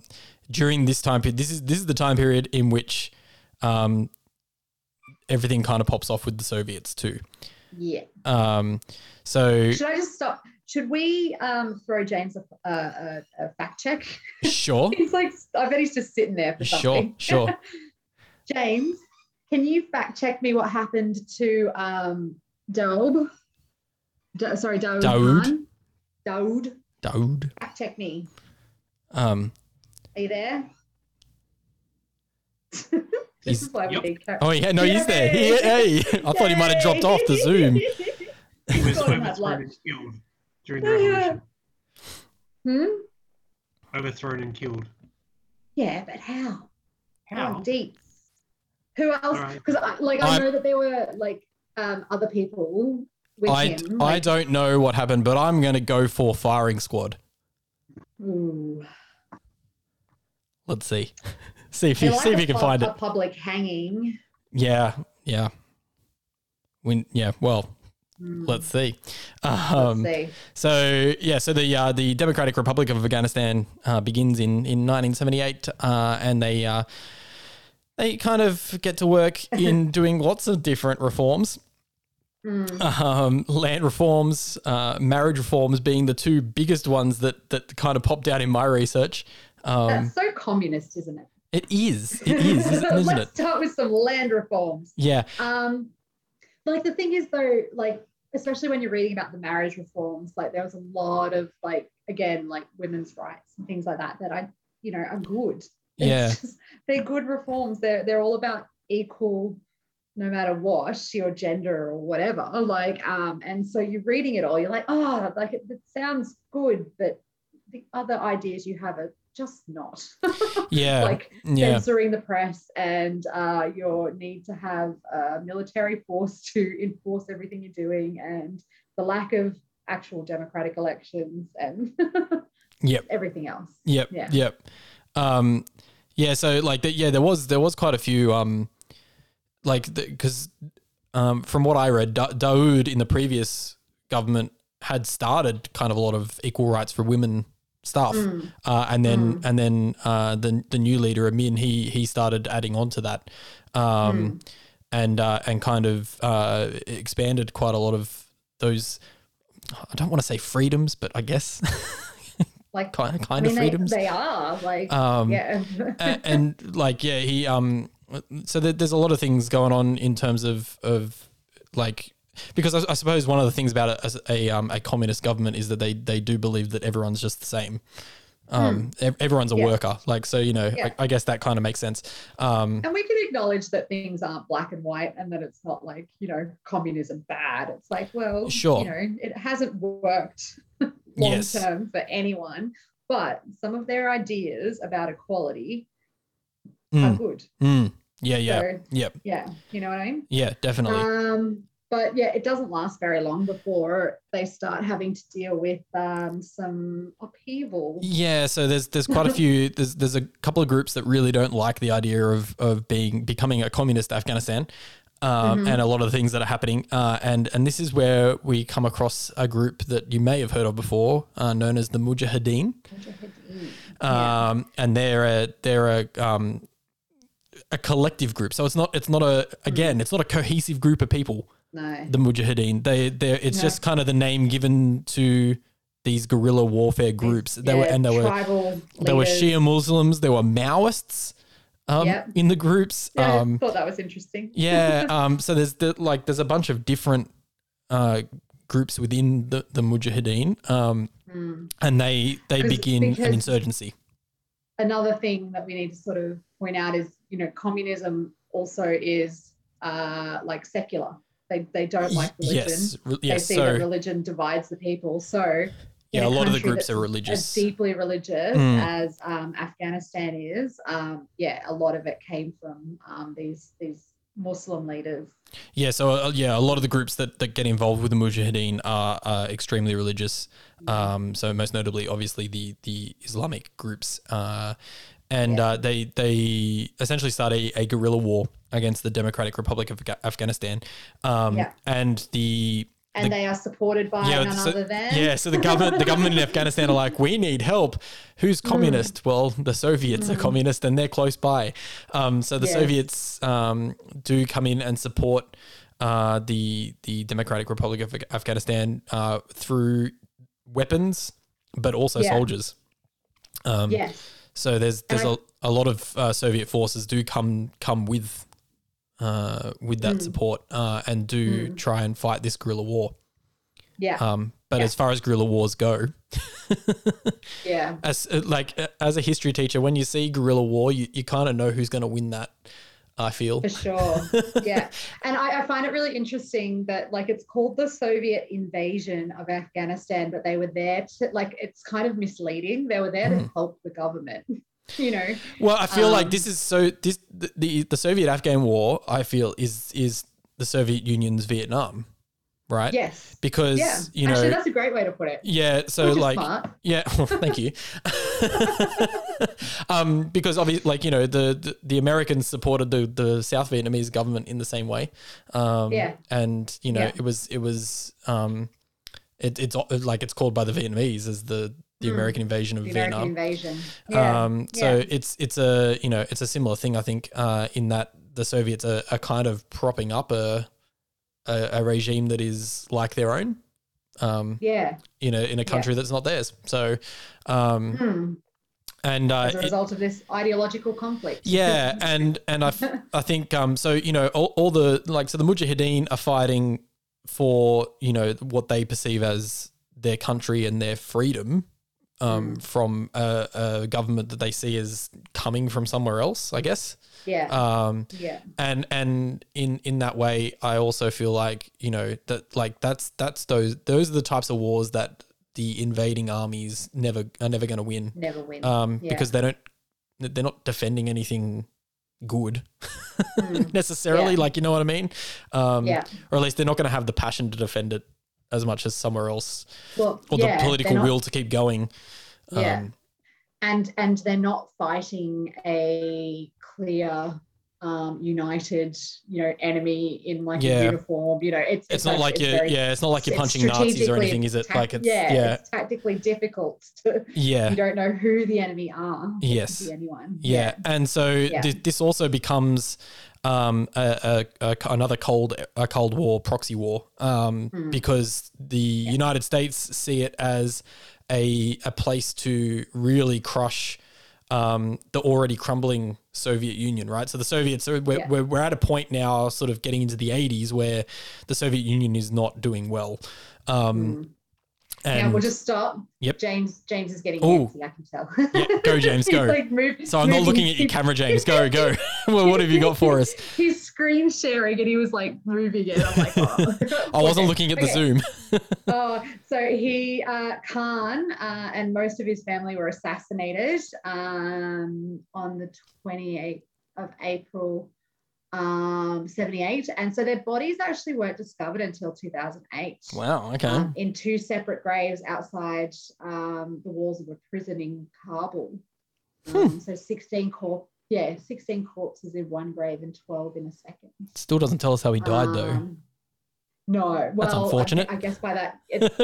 during this time period this is this is the time period in which um, everything kind of pops off with the Soviets too. Yeah. Um, so Should I just stop? Should we um, throw James a, a, a, fact check? sure. (laughs) he's like, I bet he's just sitting there for Sure, something. (laughs) sure. (laughs) James, can you fact check me what happened to um, Daoud? Da- sorry, Daoud. Daoud? Khan? Daoud. Daoud. Fact check me. Um, Are you there? This He's- is why we Yep. need Car- oh yeah, no, he's there. He, hey, I thought he might have dropped off the Zoom. (laughs) He was Thought he might overthrown and killed during the revolution. Hmm? Overthrown and killed. Yeah, but how? How? Oh, deep. Who else? Because I like I I'm- know that there were like um other people with I, him. I like- don't know what happened, but I'm going to go for firing squad. Ooh. Let's see. See if you like see if you can find it. public hanging. Yeah, yeah. When yeah, well, Hmm, let's see. Um, let's see. So yeah, so the uh, the Democratic Republic of Afghanistan uh, begins in in 1978, uh, and they uh, they kind of get to work (laughs) in doing lots of different reforms. Mm. Um, land reforms, uh, marriage reforms being the two biggest ones that that kind of popped out in my research. Um, That's so communist, isn't it? It is. It is, (laughs) isn't, isn't Let's it? start with some land reforms. Yeah. Um, like the thing is though, like especially when you're reading about the marriage reforms, like there was a lot of like again like women's rights and things like that that I you know are good. It's Yeah. (laughs) just- they're good reforms. They're they're all about equal, no matter what your gender or whatever. Like um, and so you're reading it all, you're like, oh, like it, it sounds good, but the other ideas you have are just not. (laughs) Yeah. like yeah. censoring the press and uh, your need to have a military force to enforce everything you're doing and the lack of actual democratic elections and (laughs) Yep. everything else. Yep. Yeah. Yep. Um, yeah. So like, yeah, there was there was quite a few um, like because um, from what I read, da- Daoud in the previous government had started kind of a lot of equal rights for women stuff, Mm. uh, and then and then uh, the the new leader Amin he he started adding on to that, um, and uh, and kind of uh, expanded quite a lot of those. I don't want to say freedoms, but I guess (laughs) Like kind, I kind mean, of freedoms. they are like Um, yeah. A- and, like yeah he um so there, there's a lot of things going on in terms of of like because I, I suppose one of the things about as a um a communist government is that they they do believe that everyone's just the same. Um ev- everyone's a Hmm. Yeah. worker. Like so you know Yeah. I, I guess that kind of makes sense. Um and we can acknowledge that things aren't black and white and that it's not like you know communism bad. It's like well Sure. you know it hasn't worked (laughs) long Yes. term for anyone but some of their ideas about equality are mm, good. Mm, yeah yeah. So- yep. yeah you know what i mean? Yeah definitely. Um but yeah it doesn't last very long before they start having to deal with um some upheaval Yeah, so there's there's quite a few (laughs) there's there's a couple of groups that really don't like the idea of of being becoming a communist Afghanistan. Um, Mhm. and a lot of the things that are happening, uh, and and this is where we come across a group that you may have heard of before, uh, known as the Mujahideen, um, and they're a they're a um, a collective group. So it's not it's not a again it's not a cohesive group of people. No The Mujahideen, they they it's No. just kind of the name given to these guerrilla warfare groups. They were and they were tribal there were. Shia Muslims, there were Maoists um, Yep. in the groups. yeah, Um, I thought that was interesting (laughs) yeah, (laughs) um, so there's the, like there's a bunch of different uh, groups within the the Mujahideen, um, Mm. and they they begin an insurgency. another thing that we need to sort of point out is you know communism also is uh like secular they they don't like religion Yes, re- they yes. see that religion divides the people so yeah, in a lot of the groups are as religious. deeply religious Mm. as um, Afghanistan is, um, yeah, a lot of it came from um, these these Muslim leaders. Yeah, so uh, yeah, a lot of the groups that, that get involved with the Mujahideen are, are extremely religious. Um, so most notably, obviously the the Islamic groups, uh, and Yeah. uh, they they essentially start a, a guerrilla war against the Democratic Republic of Afghanistan. Um, Yeah. and the And The- they are supported by yeah, none so, other than yeah, so the government the government in (laughs) Afghanistan are like, we need help. Who's Mm. communist? Well, the Soviets are communist, and they're close by. Um, so the Yes. Soviets um, do come in and support uh, the the Democratic Republic of Afghanistan uh, through weapons, but also Yeah. soldiers. Um, yes, So there's there's And a, a lot of uh, Soviet forces do come come with uh, with that Mm. support uh, and do Mm. try and fight this guerrilla war. yeah, Um, but Yeah. as far as guerrilla wars go, (laughs) yeah. as uh, like uh, as a history teacher, when you see guerrilla war, you, you kind of know who's going to win that. I feel. For sure. yeah. (laughs) And I, I find it really interesting that like it's called the Soviet invasion of Afghanistan, but they were there to like it's kind of misleading. They were there Hmm. to help the government. (laughs) You know, Well, I feel like Um, this is so this the, the the Soviet Afghan war. I feel is is the Soviet Union's Vietnam, right? yes. Because Yeah. you know, Actually, that's a great way to put it. yeah. So like, smart. Yeah, (laughs) well, thank you. (laughs) um, because obviously, like you know, the, the the Americans supported the the South Vietnamese government in the same way. Um, Yeah. and you know, Yeah. it was it was um, it, it's like it's called by the Vietnamese as the the Mm. American invasion of The Vietnam. American invasion. Yeah. Um, so yeah. it's it's a you know it's a similar thing I think uh, in that the Soviets are, are kind of propping up a, a a regime that is like their own. Um, yeah. in a in a country that's not theirs. So, um, Hmm. and uh, as a it- result of this ideological conflict. yeah, (laughs) and and I, I think um so you know all, all the like so the Mujahideen are fighting for you know what they perceive as their country and their freedom um from a, a government that they see as coming from somewhere else, I guess. Yeah, Um yeah, and and in in that way I also feel like you know that like that's that's those those are the types of wars that the invading armies never are never going to win never win. um, Yeah. because they don't they're not defending anything good Mm. (laughs) necessarily Yeah. like you know what i mean um, Yeah. or at least they're not going to have the passion to defend it as much as somewhere else well, or yeah, the political not- will to keep going Yeah. um, and and they're not fighting a clear um united you know enemy in like Yeah. a uniform you know it's it's, not actually- like it's you're very- yeah it's not like you're punching nazis or anything is it tac- like it's yeah, yeah it's tactically difficult to (laughs) yeah you don't know who the enemy are Yes. anyone Yeah, and so Yeah. thi- this also becomes um, a, a, a, another cold a cold war proxy war um, Hmm. because the United States see it as a a place to really crush um, the already crumbling Soviet Union, right? So the Soviets, are, we're, Yeah. we're, we're at a point now, sort of getting into the 80s, where the Soviet Union is not doing well. Um, and yeah we'll just stop Yep. james james is getting Ooh. antsy i can tell Yeah, go, (laughs) James, He's go. like move- so I'm not looking at your camera, James. Go, go. (laughs) (laughs) well, what have you got for us? he's screen sharing and he was like moving it i'm like oh. I wasn't Okay, looking at the okay. Zoom. Oh, so he, uh, Khan, uh, and most of his family were assassinated um, on the 28th of April, um, 78. And so their bodies actually weren't discovered until 2008. Wow. Okay. um, in two separate graves outside um, the walls of a prison in Kabul. Hmm. Um, So 16 corp- yeah, 16 corpses in one grave and 12 in a second. Still doesn't tell us how he died, Um, No, well, I- unfortunate. I, guess by that (laughs) it's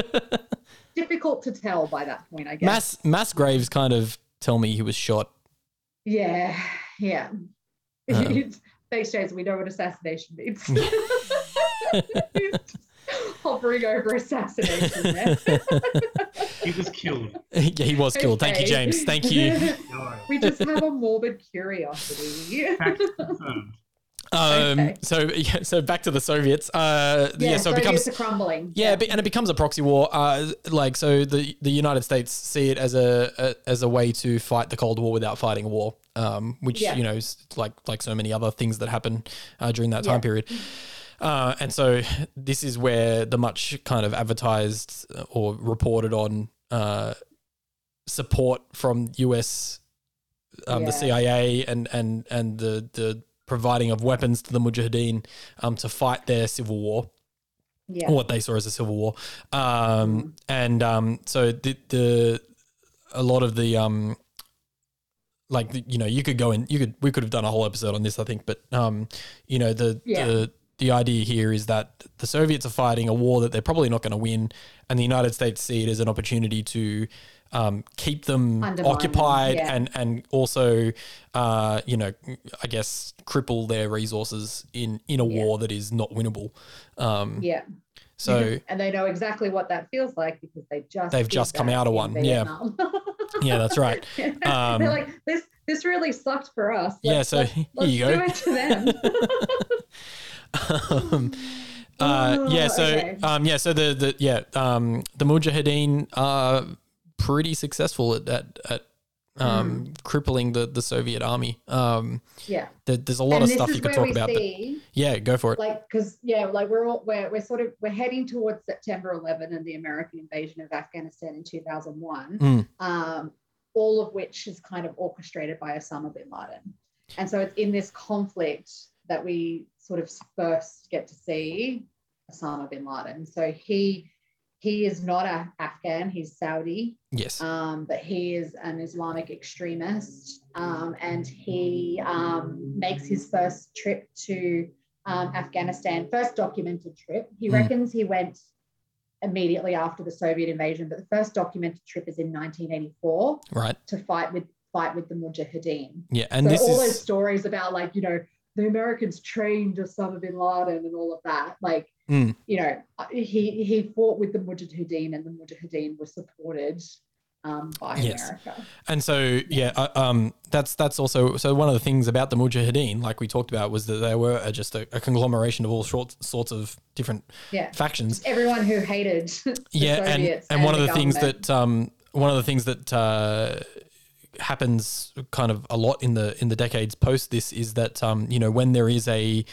difficult to tell by that point. I guess. mass mass graves kind of tell me he was shot. Yeah, yeah. Um. (laughs) Thanks, James. We know what assassination means. (laughs) (laughs) Hovering over assassination. (laughs) He was killed. yeah, he was killed. Thank you, James. Thank you. We just have a morbid curiosity. Um, Okay. So yeah, so back to the Soviets. Uh, yeah, Yeah, so it becomes are crumbling. Yeah, be- and it becomes a proxy war. Uh, like so, the the United States see it as a, a as a way to fight the Cold War without fighting a war, um, which Yeah. you know is like like so many other things that happen uh, during that time Yeah. period. Uh, and so this is where the much kind of advertised or reported on uh, support from US, um, the CIA, and and and the the providing of weapons to the Mujahideen um, to fight their civil war Yeah. what they saw as a civil war. Um, And um, so the, the a lot of the um, like you know you could go in you could we could have done a whole episode on this I think, but um, you know the Yeah. the the idea here is that the Soviets are fighting a war that they're probably not going to win, and the United States see it as an opportunity to um, keep them Undermine them, occupied yeah. and and also uh, you know I guess cripple their resources in in a Yeah. war that is not winnable. Um, Yeah. so and they know exactly what that feels like because they just They've just come out of one. Vietnam. yeah, (laughs) that's right. (laughs) Um, They're like this. This really sucked for us. Yeah, Let's- so let's, (laughs) here let's you go. to them. (laughs) um, uh, yeah, Oh, so okay. um, yeah, so the the yeah um, the Mujahideen are pretty successful at at, at um, Hmm. crippling the the Soviet army. Um, yeah. there, there's a lot and of stuff you could talk about, see, yeah, go for it. like, because yeah, like we're all we're we're sort of we're heading towards September 11 and the American invasion of Afghanistan in 2001. Mm. um, all of which is kind of orchestrated by Osama bin Laden. And so it's in this conflict that we sort of first get to see Osama bin Laden. So he he is not a Afghan, he's Saudi, yes, um, but he is an Islamic extremist, um, and he um, makes his first trip to um, Afghanistan, first documented trip. He Mm. reckons he went immediately after the Soviet invasion, but the first documented trip is in 1984 right, to fight with fight with the Mujahideen. yeah, and so all is those stories about like you know the Americans trained Osama bin Laden and all of that, like Mm. you know he he fought with the Mujahideen and the Mujahideen were supported um, by Yes. America. And so, yeah, uh, um, that's that's also so one of the things about the Mujahideen, like we talked about, was that they were uh, just a, a conglomeration of all short, sorts of different Yeah. factions. Everyone who hated (laughs) the yeah, and Soviets and one of the, things that um, one of the things that uh, happens kind of a lot in the in the decades post this is that um, you know when there is a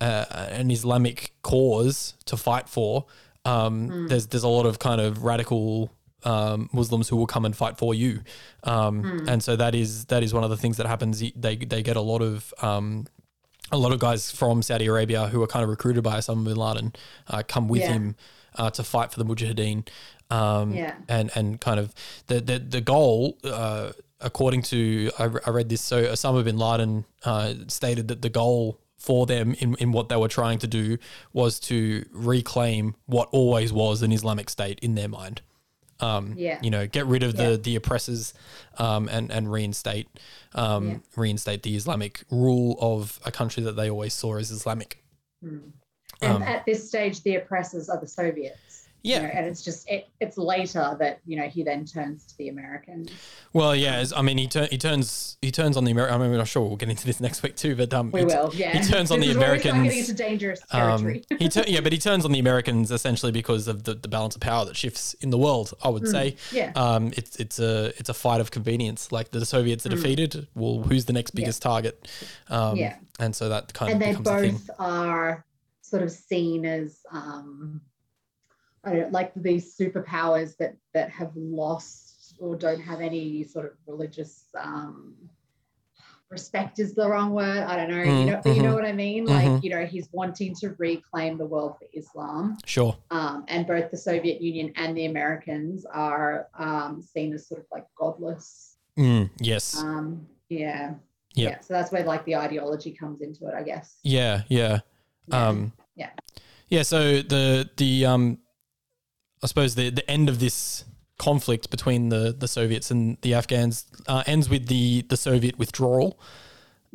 uh, an Islamic cause to fight for, um, Hmm. there's there's a lot of kind of radical um, Muslims who will come and fight for you, um, Hmm. and so that is that is one of the things that happens. They they get a lot of um, a lot of guys from Saudi Arabia who are kind of recruited by Osama bin Laden uh, come with Yeah. him uh, to fight for the Mujahideen. Um, Yeah. and and kind of the the the goal, uh, according to I, I read this. So Osama bin Laden uh, stated that the goal for them in, in what they were trying to do was to reclaim what always was an Islamic state in their mind. Um, Yeah. you know, get rid of Yeah. the the oppressors, um, and and reinstate, um, Yeah. reinstate the Islamic rule of a country that they always saw as Islamic. And Um, at this stage, the oppressors are the Soviets. You Yeah. know, and it's just it, it's later that you know he then turns to the Americans. Well, yeah, I mean, he, tur- he turns he turns on the American. I mean, I'm sure we'll get into this (laughs) next week too, but um, We he, will, yeah. he turns on the is where we start Americans. getting into dangerous um, territory. he tur- (laughs) yeah, but he turns on the Americans essentially because of the, the balance of power that shifts in the world. I would say, Mm, yeah. um, it's it's a it's a fight of convenience. Like the Soviets are defeated, well, who's the next biggest target? Um, Mm. Yeah. and so that kind and of and they becomes a thing. both are sort of seen as um I don't know, like these superpowers that that have lost or don't have any sort of religious um respect is the wrong word. I don't know. Mm, you know, but you know what I mean? Mhm. Like, you know, he's wanting to reclaim the world for Islam. Sure. Um, and both the Soviet Union and the Americans are um, seen as sort of like godless. Mm, yes. Um, yeah. Yep. Yeah. So that's where like the ideology comes into it, I guess. Yeah, yeah. Um, yeah. Yeah, so the the um I suppose the the end of this conflict between the the Soviets and the Afghans uh, ends with the the Soviet withdrawal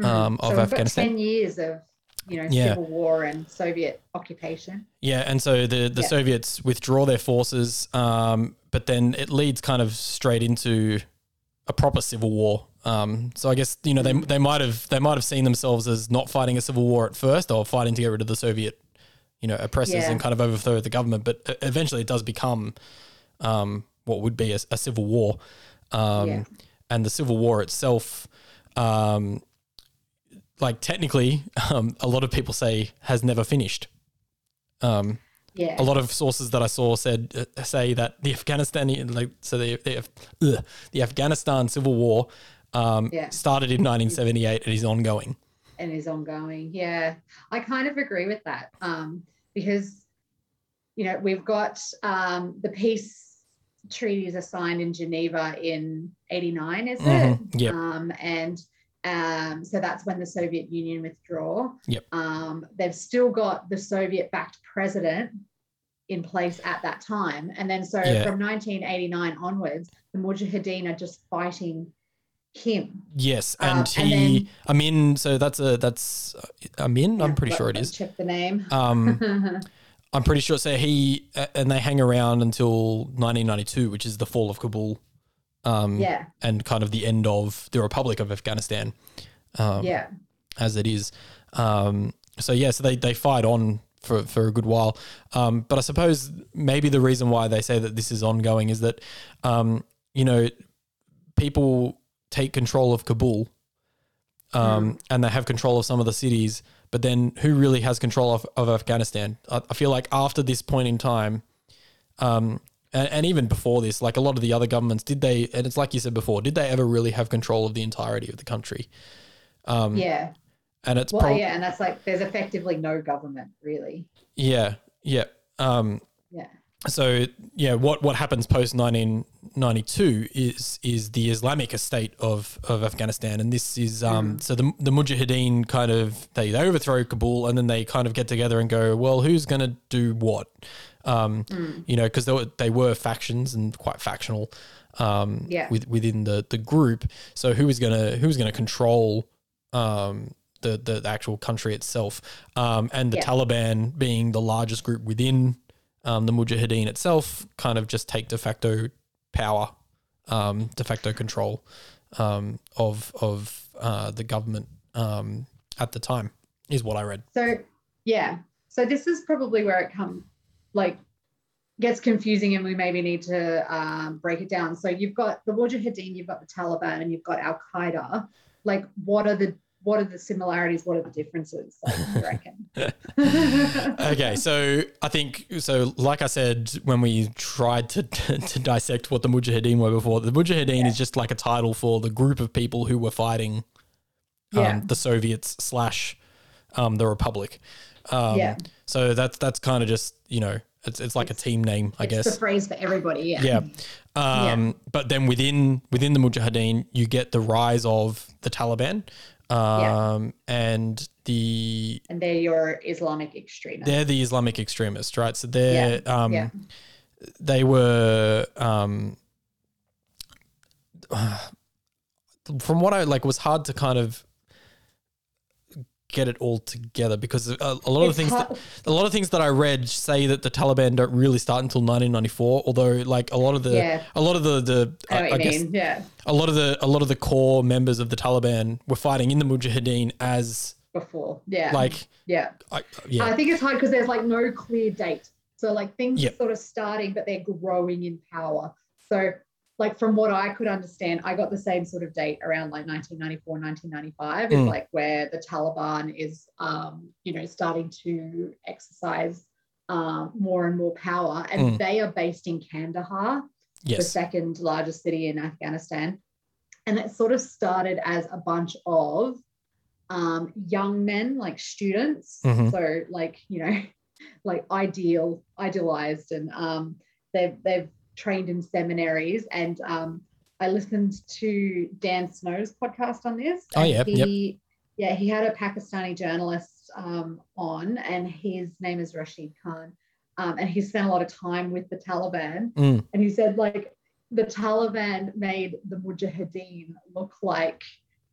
um, Mhm. so of Afghanistan. 10 years of, you know, Yeah. civil war and Soviet occupation. Yeah, and so the the Yeah. Soviets withdraw their forces, um, but then it leads kind of straight into a proper civil war. Um, so I guess you know they they might have they might have seen themselves as not fighting a civil war at first, or fighting to get rid of the Soviet, you know, oppressors Yeah. and kind of overthrow the government. But eventually, it does become um, what would be a, a civil war, um, Yeah. and the civil war itself. Um, like technically, um, a lot of people say has never finished. Um, Yeah. a lot of sources that I saw said uh, say that the Afghanistan like so the the, the Afghanistan civil war um, Yeah. started in 1978 and is ongoing. And is ongoing. Yeah, I kind of agree with that um, because, you know, we've got um, the peace treaties are signed in Geneva in 89, is it? Mhm, yep. Um, and um, so that's when the Soviet Union withdraw. Yep. Um, they've still got the Soviet backed president in place at that time. And then so Yeah. from 1989 onwards, the Mujahideen are just fighting him. Yes, Um, and and he then- Amin. So that's a that's uh, Amin. I'm pretty sure it is. Check the name. Um, (laughs) I'm pretty sure. So he uh, and they hang around until 1992, which is the fall of Kabul. Um, Yeah. and kind of the end of the Republic of Afghanistan. Um, yeah. as it is. Um, so yeah, so they, they fight on for, for a good while. Um, but I suppose maybe the reason why they say that this is ongoing is that, um, you know, people take control of Kabul um, and they have control of some of the cities, but then who really has control of, of Afghanistan? I, I feel like after this point in time, um, and, and even before this, like a lot of the other governments, did they, and it's like you said before, did they ever really have control of the entirety of the country? Um, yeah. and it's Well, prob- yeah, and that's like there's effectively no government really. yeah, yeah. Um, Yeah. So yeah, what what happens post nineteen ninety two is is the Islamic state of of Afghanistan, and this is um so the the Mujahideen kind of they they overthrow Kabul, and then they kind of get together and go, well, who's gonna do what? Um, you know, because they were, they were factions and quite factional. Um, Yeah. with, within the the group. So who is gonna who is gonna control um, the, the the actual country itself, um, and the Yeah. Taliban being the largest group within um, the Mujahideen itself, kind of just take de facto power um, de facto control um, of of uh, the government um, at the time, is what I read. So yeah, so this is probably where it comes like gets confusing, and we maybe need to um, break it down. So you've got the Mujahideen, you've got the Taliban, and you've got Al Qaeda. Like, what are the what are the similarities? What are the differences? (laughs) You reckon? (laughs) okay, so I think so. Like I said, when we tried to (laughs) to dissect what the Mujahideen were before, the Mujahideen Yeah. is just like a title for the group of people who were fighting um, Yeah. the Soviets slash um, the Republic. Um, Yeah. So that's that's kind of just you know it's it's like a team name, I it's guess. the phrase for everybody. Yeah. yeah. Um, But then within within the Mujahideen, you get the rise of the Taliban, um, and the And they're your Islamic extremists. they're the Islamic extremists, right? So they're um, yeah. they were um, (sighs) from what I like was hard to kind of get it all together because a, a lot of It's things hard- that, a lot of things that I read say that the Taliban don't really start until 1994 although like a lot of the Yeah. a lot of the the I I guess. Yeah. a lot of the a lot of the core members of the Taliban were fighting in the Mujahideen as Before. Yeah. like yeah. I, yeah I think it's hard because there's like no clear date. So like things are sort of starting, but they're growing in power. So like from what I could understand, I got the same sort of date around like 1994, 1995 is Mm. like where the Taliban is, um, you know, starting to exercise um, more and more power. And Mm. they are based in Kandahar, the second largest city in Afghanistan. And it sort of started as a bunch of um, young men, like students. Mhm. So, like, you know, (laughs) like ideal, idealized, and um, they've, they've trained in seminaries. And um, I listened to Dan Snow's podcast on this. Oh, yeah, yep. He, Yeah, he had a Pakistani journalist um, on, and his name is Rashid Khan. Um, and he spent a lot of time with the Taliban. Mm. And he said, like, the Taliban made the Mujahideen look like,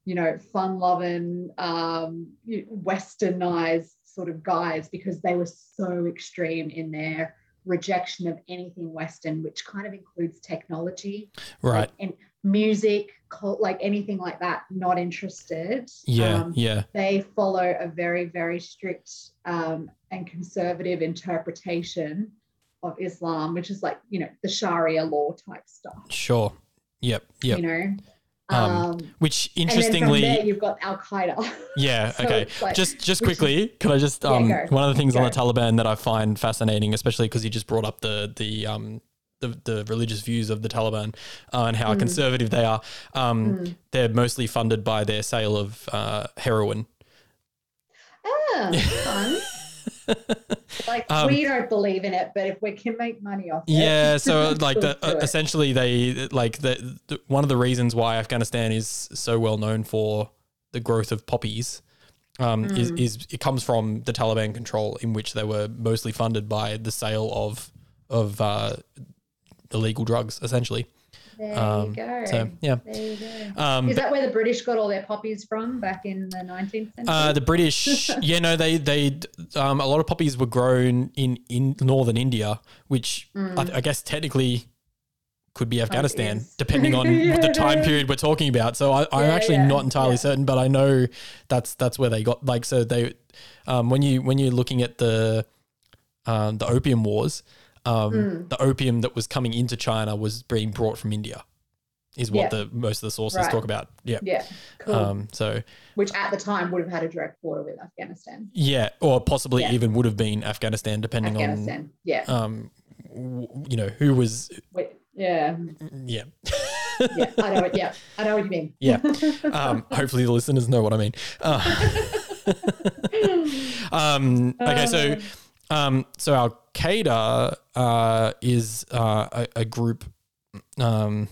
you know, fun loving, um, westernized sort of guys because they were so extreme in their rejection of anything Western, which kind of includes technology, right. and music, cult, like anything like that, not interested. yeah Um, yeah. they follow a very very strict um, and conservative interpretation of islam which is like you know the sharia law type stuff. Sure. Yep yep. You know Um, um, which interestingly there you've got al-qaeda (laughs) Yeah. So okay. like- just just which is- quickly, could I just (laughs) um go. one of the things on the Taliban that I find fascinating, especially because you just brought up the the um the, the religious views of the Taliban uh, and how Mm. conservative they are. Um, Mm. they're mostly funded by their sale of uh, heroin. ah, (laughs) fun. (laughs) like Um, we don't believe in it but if we can make money off it Yeah, (laughs) so like the, uh, essentially they like the, the one of the reasons why Afghanistan is so well known for the growth of poppies um, is Mm. is it comes from the Taliban control in which they were mostly funded by the sale of of uh, illegal drugs essentially. There um, you go. So yeah, there you go. Um, is that where the british got all their poppies from back in the 19th century? Uh, the British, (laughs) yeah, no, they they um, a lot of poppies were grown in in northern India, which I, I guess technically could be Afghanistan, is. (laughs) depending on what the time period we're talking about. So I, I'm Yeah, actually yeah, not entirely yeah. certain, but I know that's that's where they got like so they um, when you when you're looking at the um, the opium wars, um, Mm. the opium that was coming into China was being brought from India, is what Yeah. the most of the sources Right. talk about. Yeah. yeah cool Um, so which at the time would have had a direct border with Afghanistan. Yeah, or possibly Yeah. even would have been Afghanistan, depending on. Afghanistan, yeah. um, w- you know, who was Wait, yeah, yeah, yeah. I know it. Yeah, I know what you mean. yeah. (laughs) Um, hopefully the listeners know what I mean. Uh, (laughs) um, okay, so um, so Al Qaeda uh, is uh, a, a group. Um,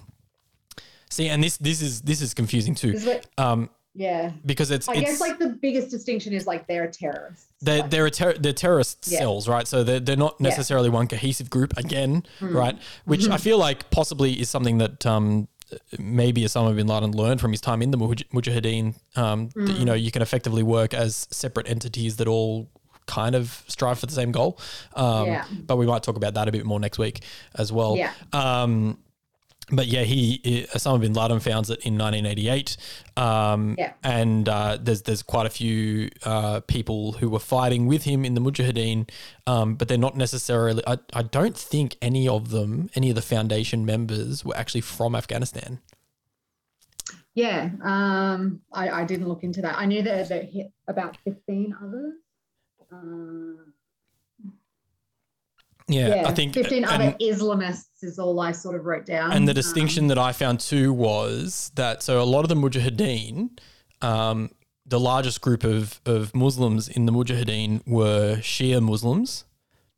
see, and this this is this is confusing too, what- um, yeah. because it's I it's, guess like the biggest distinction is like they're terrorists. They're, Like, they're, a ter- they're terrorist Yeah. cells, right? So they're, they're not Yeah. necessarily one cohesive group again, Hmm. right? Which I feel like possibly is something that um, maybe Osama bin Laden learned from his time in the Mujahideen. Um, that, you know, Hmm. you can effectively work as separate entities that all kind of strive for the same goal. Um, Yeah. But we might talk about that a bit more next week as well. Yeah. Um, but yeah, he Osama bin Laden founds it in 1988, um, Yeah. and uh, there's there's quite a few uh, people who were fighting with him in the Mujahideen, um, but they're not necessarily. I, I don't think any of them, any of the foundation members, were actually from Afghanistan. Yeah, um, I, I didn't look into that. I knew that about 15 others. Yeah, yeah, I think 15 and- other Islamists is all I sort of wrote down. And the Um, distinction that I found too was that so a lot of the Mujahideen, um, the largest group of, of Muslims in the Mujahideen were Shia Muslims,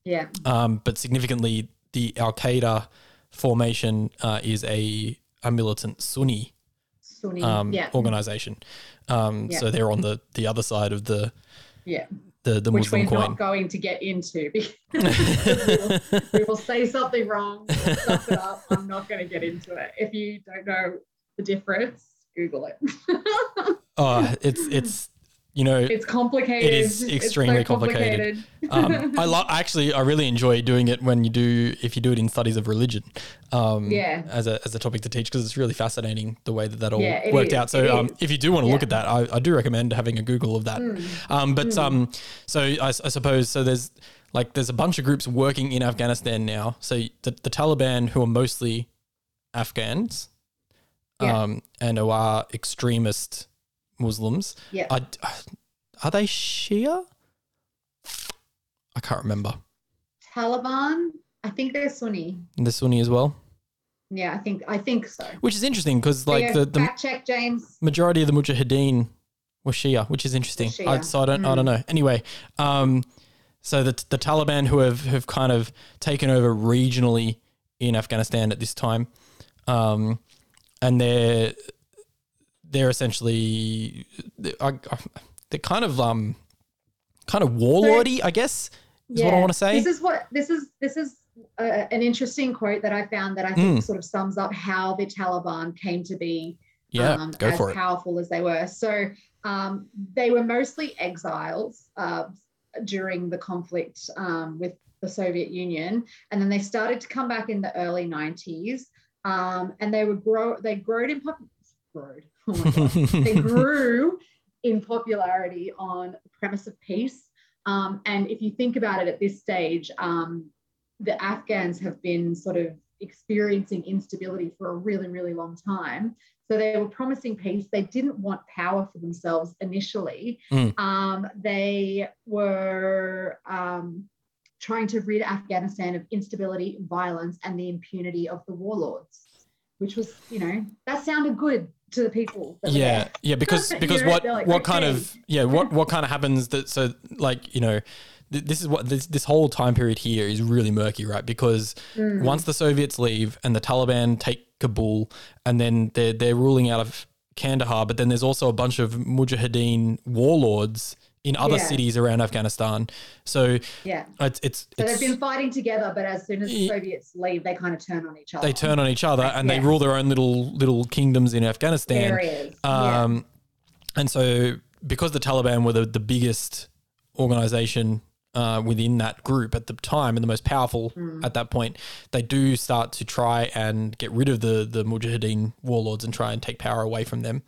yeah, um, but significantly the Al Qaeda formation uh, is a, a militant Sunni Sunni. um, yeah, organization. Um, Yeah. So they're on the, the other side of the yeah, the, the which Muslim we're coin. not going to get into (laughs) because we, (laughs) will, we will say something wrong, we'll stuff it up. I'm not going to get into it. If you don't know the difference, Google it. (laughs) oh, it's it's you know it's complicated. It is extremely so complicated. um, (laughs) I lo- actually I really enjoy doing it when you do if you do it in studies of religion. Um, Yeah. As a as a topic to teach because it's really fascinating the way that that all Yeah, worked is, out. So um, if you do want to look at that, I, I do recommend having a Google of that. Um, but um, so I suppose so. There's like there's a bunch of groups working in Afghanistan now. So the, the Taliban, who are mostly Afghans, Yeah. um, and who are extremist Muslims. Yeah. Are, are they Shia? I can't remember. Taliban, I think they're Sunni. The Sunni as well, Yeah, I think I think so. which is interesting because like the, the fact check, James. majority of the Mujahideen were Shia, which is interesting. I, so I don't, I Mm. don't know. Anyway, um, so the the Taliban who have have kind of taken over regionally in Afghanistan at this time, um, and they're they're essentially they're, I- I- they're kind of um kind of warlordy, I guess is what I want to say. This is what this is. This is uh, an interesting quote that I found that I think Mm. sort of sums up how the Taliban came to be yeah, um, go as for it. powerful as they were. So um, they were mostly exiles uh, during the conflict um, with the Soviet Union, and then they started to come back in the early 90s, um, and they were grow they growed in pop growed. (laughs) Oh they (laughs) grew in popularity on the premise of peace. Um, and if you think about it at this stage, um, the Afghans have been sort of experiencing instability for a really, really long time. So they were promising peace. They didn't want power for themselves initially. Mm. Um, they were um, trying to rid Afghanistan of instability, violence, and the impunity of the warlords, which was, you know, that sounded good to the people. that yeah yeah because (laughs) because what like, what kind okay. of yeah what (laughs) what kind of happens that so like you know th- this is what this this whole time period here is really murky right because Mm. once the soviets leave and the taliban take kabul and then they're they're ruling out of kandahar but then there's also a bunch of mujahideen warlords in other Yeah. cities around afghanistan so Yeah. it's it's, So they've been fighting together, but as soon as the Soviets leave, they kind of turn on each other. they turn on each other and they rule their own little little kingdoms in afghanistan areas. yeah. Um, And so, because the Taliban were the, the biggest organization uh, within that group at the time and the most powerful Hmm. at that point, they do start to try and get rid of the, the Mujahideen warlords and try and take power away from them.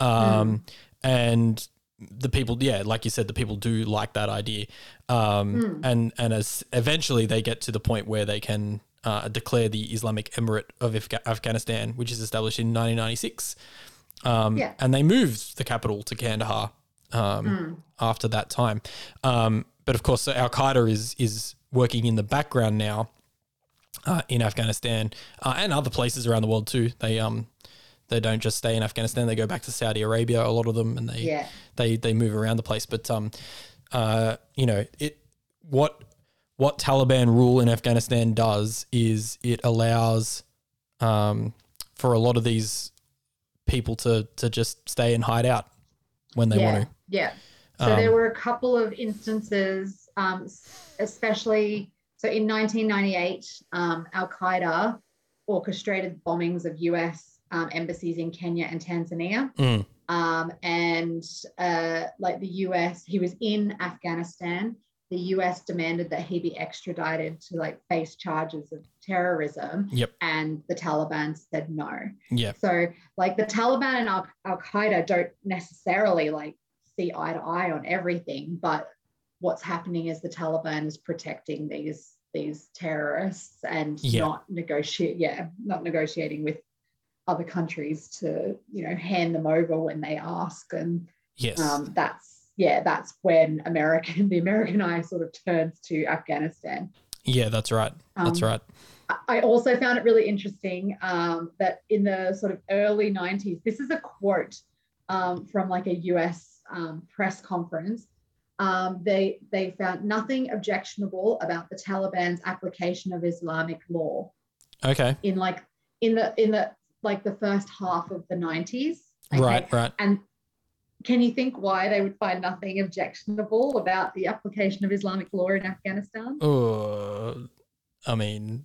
Um, And the people, yeah, like you said, the people do like that idea. Um, And and as eventually they get to the point where they can uh, declare the Islamic Emirate of Afga- Afghanistan, which is established in 1996 um, Yeah. and they moved the capital to Kandahar um, after that time. Um, but of course, so Al Qaeda is is working in the background now uh, in Afghanistan uh, and other places around the world too. They um they don't just stay in Afghanistan; they go back to Saudi Arabia. A lot of them, and they Yeah. they they move around the place. But um, uh, you know it what what Taliban rule in Afghanistan does is it allows um, for a lot of these people to to just stay and hide out when they yeah. want to. Yeah. So Um, there were a couple of instances, um, especially so in 1998, um, Al Qaeda orchestrated bombings of US um, embassies in Kenya and Tanzania. Mm. Um, and uh, like the US, he was in Afghanistan. The US demanded that he be extradited to like face charges of terrorism. Yep. And the Taliban said no. Yeah. So like the Taliban and Al Qaeda don't necessarily like see eye to eye on everything, but what's happening is the Taliban is protecting these these terrorists and Yeah. not negotiate yeah, not negotiating with other countries to, you know, hand them over when they ask. And Yes. um, that's yeah, that's when American (laughs) the American eye sort of turns to Afghanistan. yeah, that's right. That's Um, right. I also found it really interesting um, that in the sort of early 90s, this is a quote um, from like a US um, press conference. Um, they they found nothing objectionable about the Taliban's application of Islamic law Okay. in like in the in the like the first half of the 90s. okay? Right, right. And can you think why they would find nothing objectionable about the application of Islamic law in Afghanistan? Uh, I mean,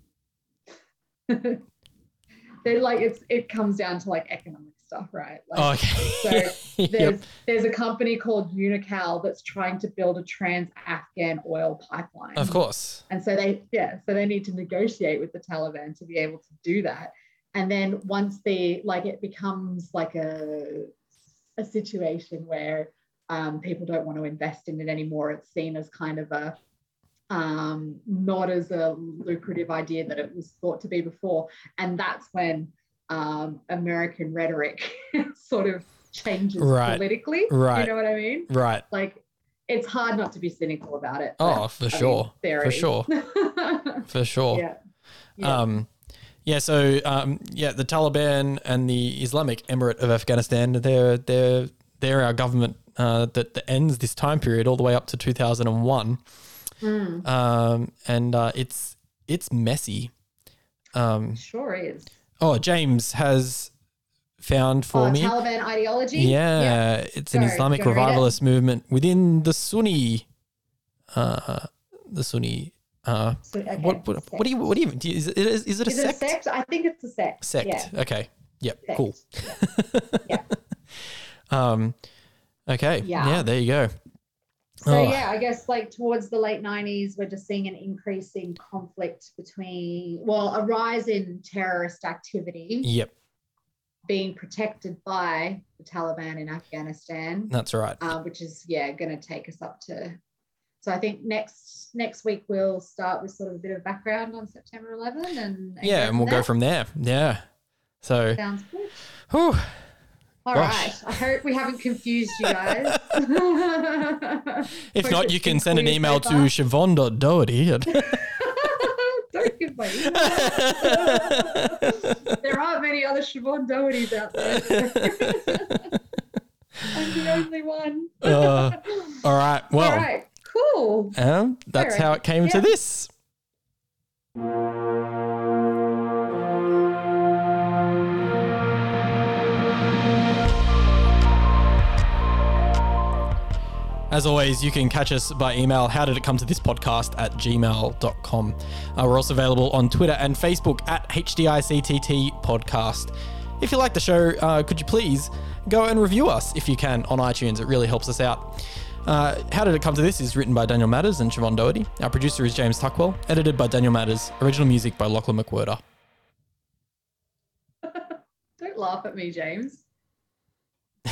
(laughs) they like it's it comes down to like economic stuff, right? Like, okay. So (laughs) there's Yep. there's a company called Unocal that's trying to build a trans-Afghan oil pipeline. Of course. And so they yeah, so they need to negotiate with the Taliban to be able to do that. And then once the like it becomes like a a situation where um, people don't want to invest in it anymore, it's seen as kind of a um, not as a lucrative idea that it was thought to be before. And that's when um, American rhetoric (laughs) sort of changes Right. politically. Right. You know what I mean? Right. Like it's hard not to be cynical about it. Oh, for I sure. there For sure. (laughs) For sure. yeah. Yeah. Um, yeah. So, um, yeah, the Taliban and the Islamic Emirate of Afghanistan, they're they're they're our government uh, that, that ends this time period all the way up to 2001, Mm, um, and uh, it's it's messy. Um, sure is. oh, James has found for Oh, me. Taliban ideology. Yeah, it's an Islamic go read it. revivalist movement within the Sunni, uh, the Sunni. Uh, So, okay, what, what, what do you what do you do you- is it is, is it a Is it sect? a sect? I think it's a sect. Sect. Yeah. Okay. Yep. Sect. Cool. (laughs) Yeah. Um. Okay. Yeah. Yeah. There you go. So Oh. yeah, I guess like towards the late 90s, we're just seeing an increasing conflict between, well, a rise in terrorist activity Yep. being protected by the Taliban in Afghanistan, That's right. uh, which is yeah going to take us up to. So I think next next week we'll start with sort of a bit of background on September 11 and, and yeah, and we'll go from there. Yeah. So. Sounds good. Whew. All right. I hope we haven't confused you guys. (laughs) If not, you can send an email to far. Siobhan.doherty. at- (laughs) (laughs) Don't email. there aren't many other Siobhan Dohertys out there. I'm the only one. Uh, All right. Well, All right. Cool. um, that's how it came to this. As always, you can catch us by email. How did it come to this podcast at gmail.com? Uh, we're also available on Twitter and Facebook at HDICTT Podcast. If you like the show, uh, could you please go and review us if you can on iTunes? It really helps us out. Uh, How Did It Come to This is written by Daniel Matters and Siobhan Doherty. Our producer is James Tuckwell, edited by Daniel Matters, original music by Lachlan McWhirter. (laughs) Don't laugh at me, James. (laughs) I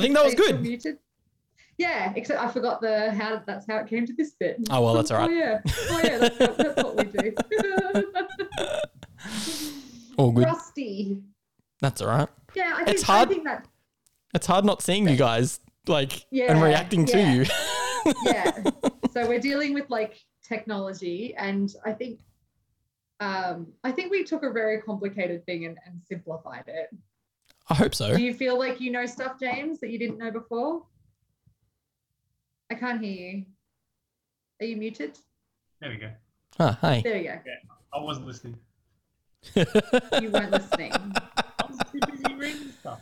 think that was Are you still good. Muted? Yeah, except I forgot the how. That's how it came to this bit. Oh, well, that's all right. (laughs) Oh yeah. Oh yeah. That's, that's what we do. All good. Rusty. That's all right. Yeah, I think, It's hard. I think that It's hard not seeing you guys like and reacting to yeah. you. (laughs) yeah. so we're (laughs) dealing with like technology, and I think, um, I think we took a very complicated thing and, and simplified it. I hope so. Do you feel like you know stuff, James, that you didn't know before? I can't hear you. Are you muted? There we go. Ah, hi. There we go. Yeah, I wasn't listening. You weren't listening. (laughs) I was too busy reading stuff.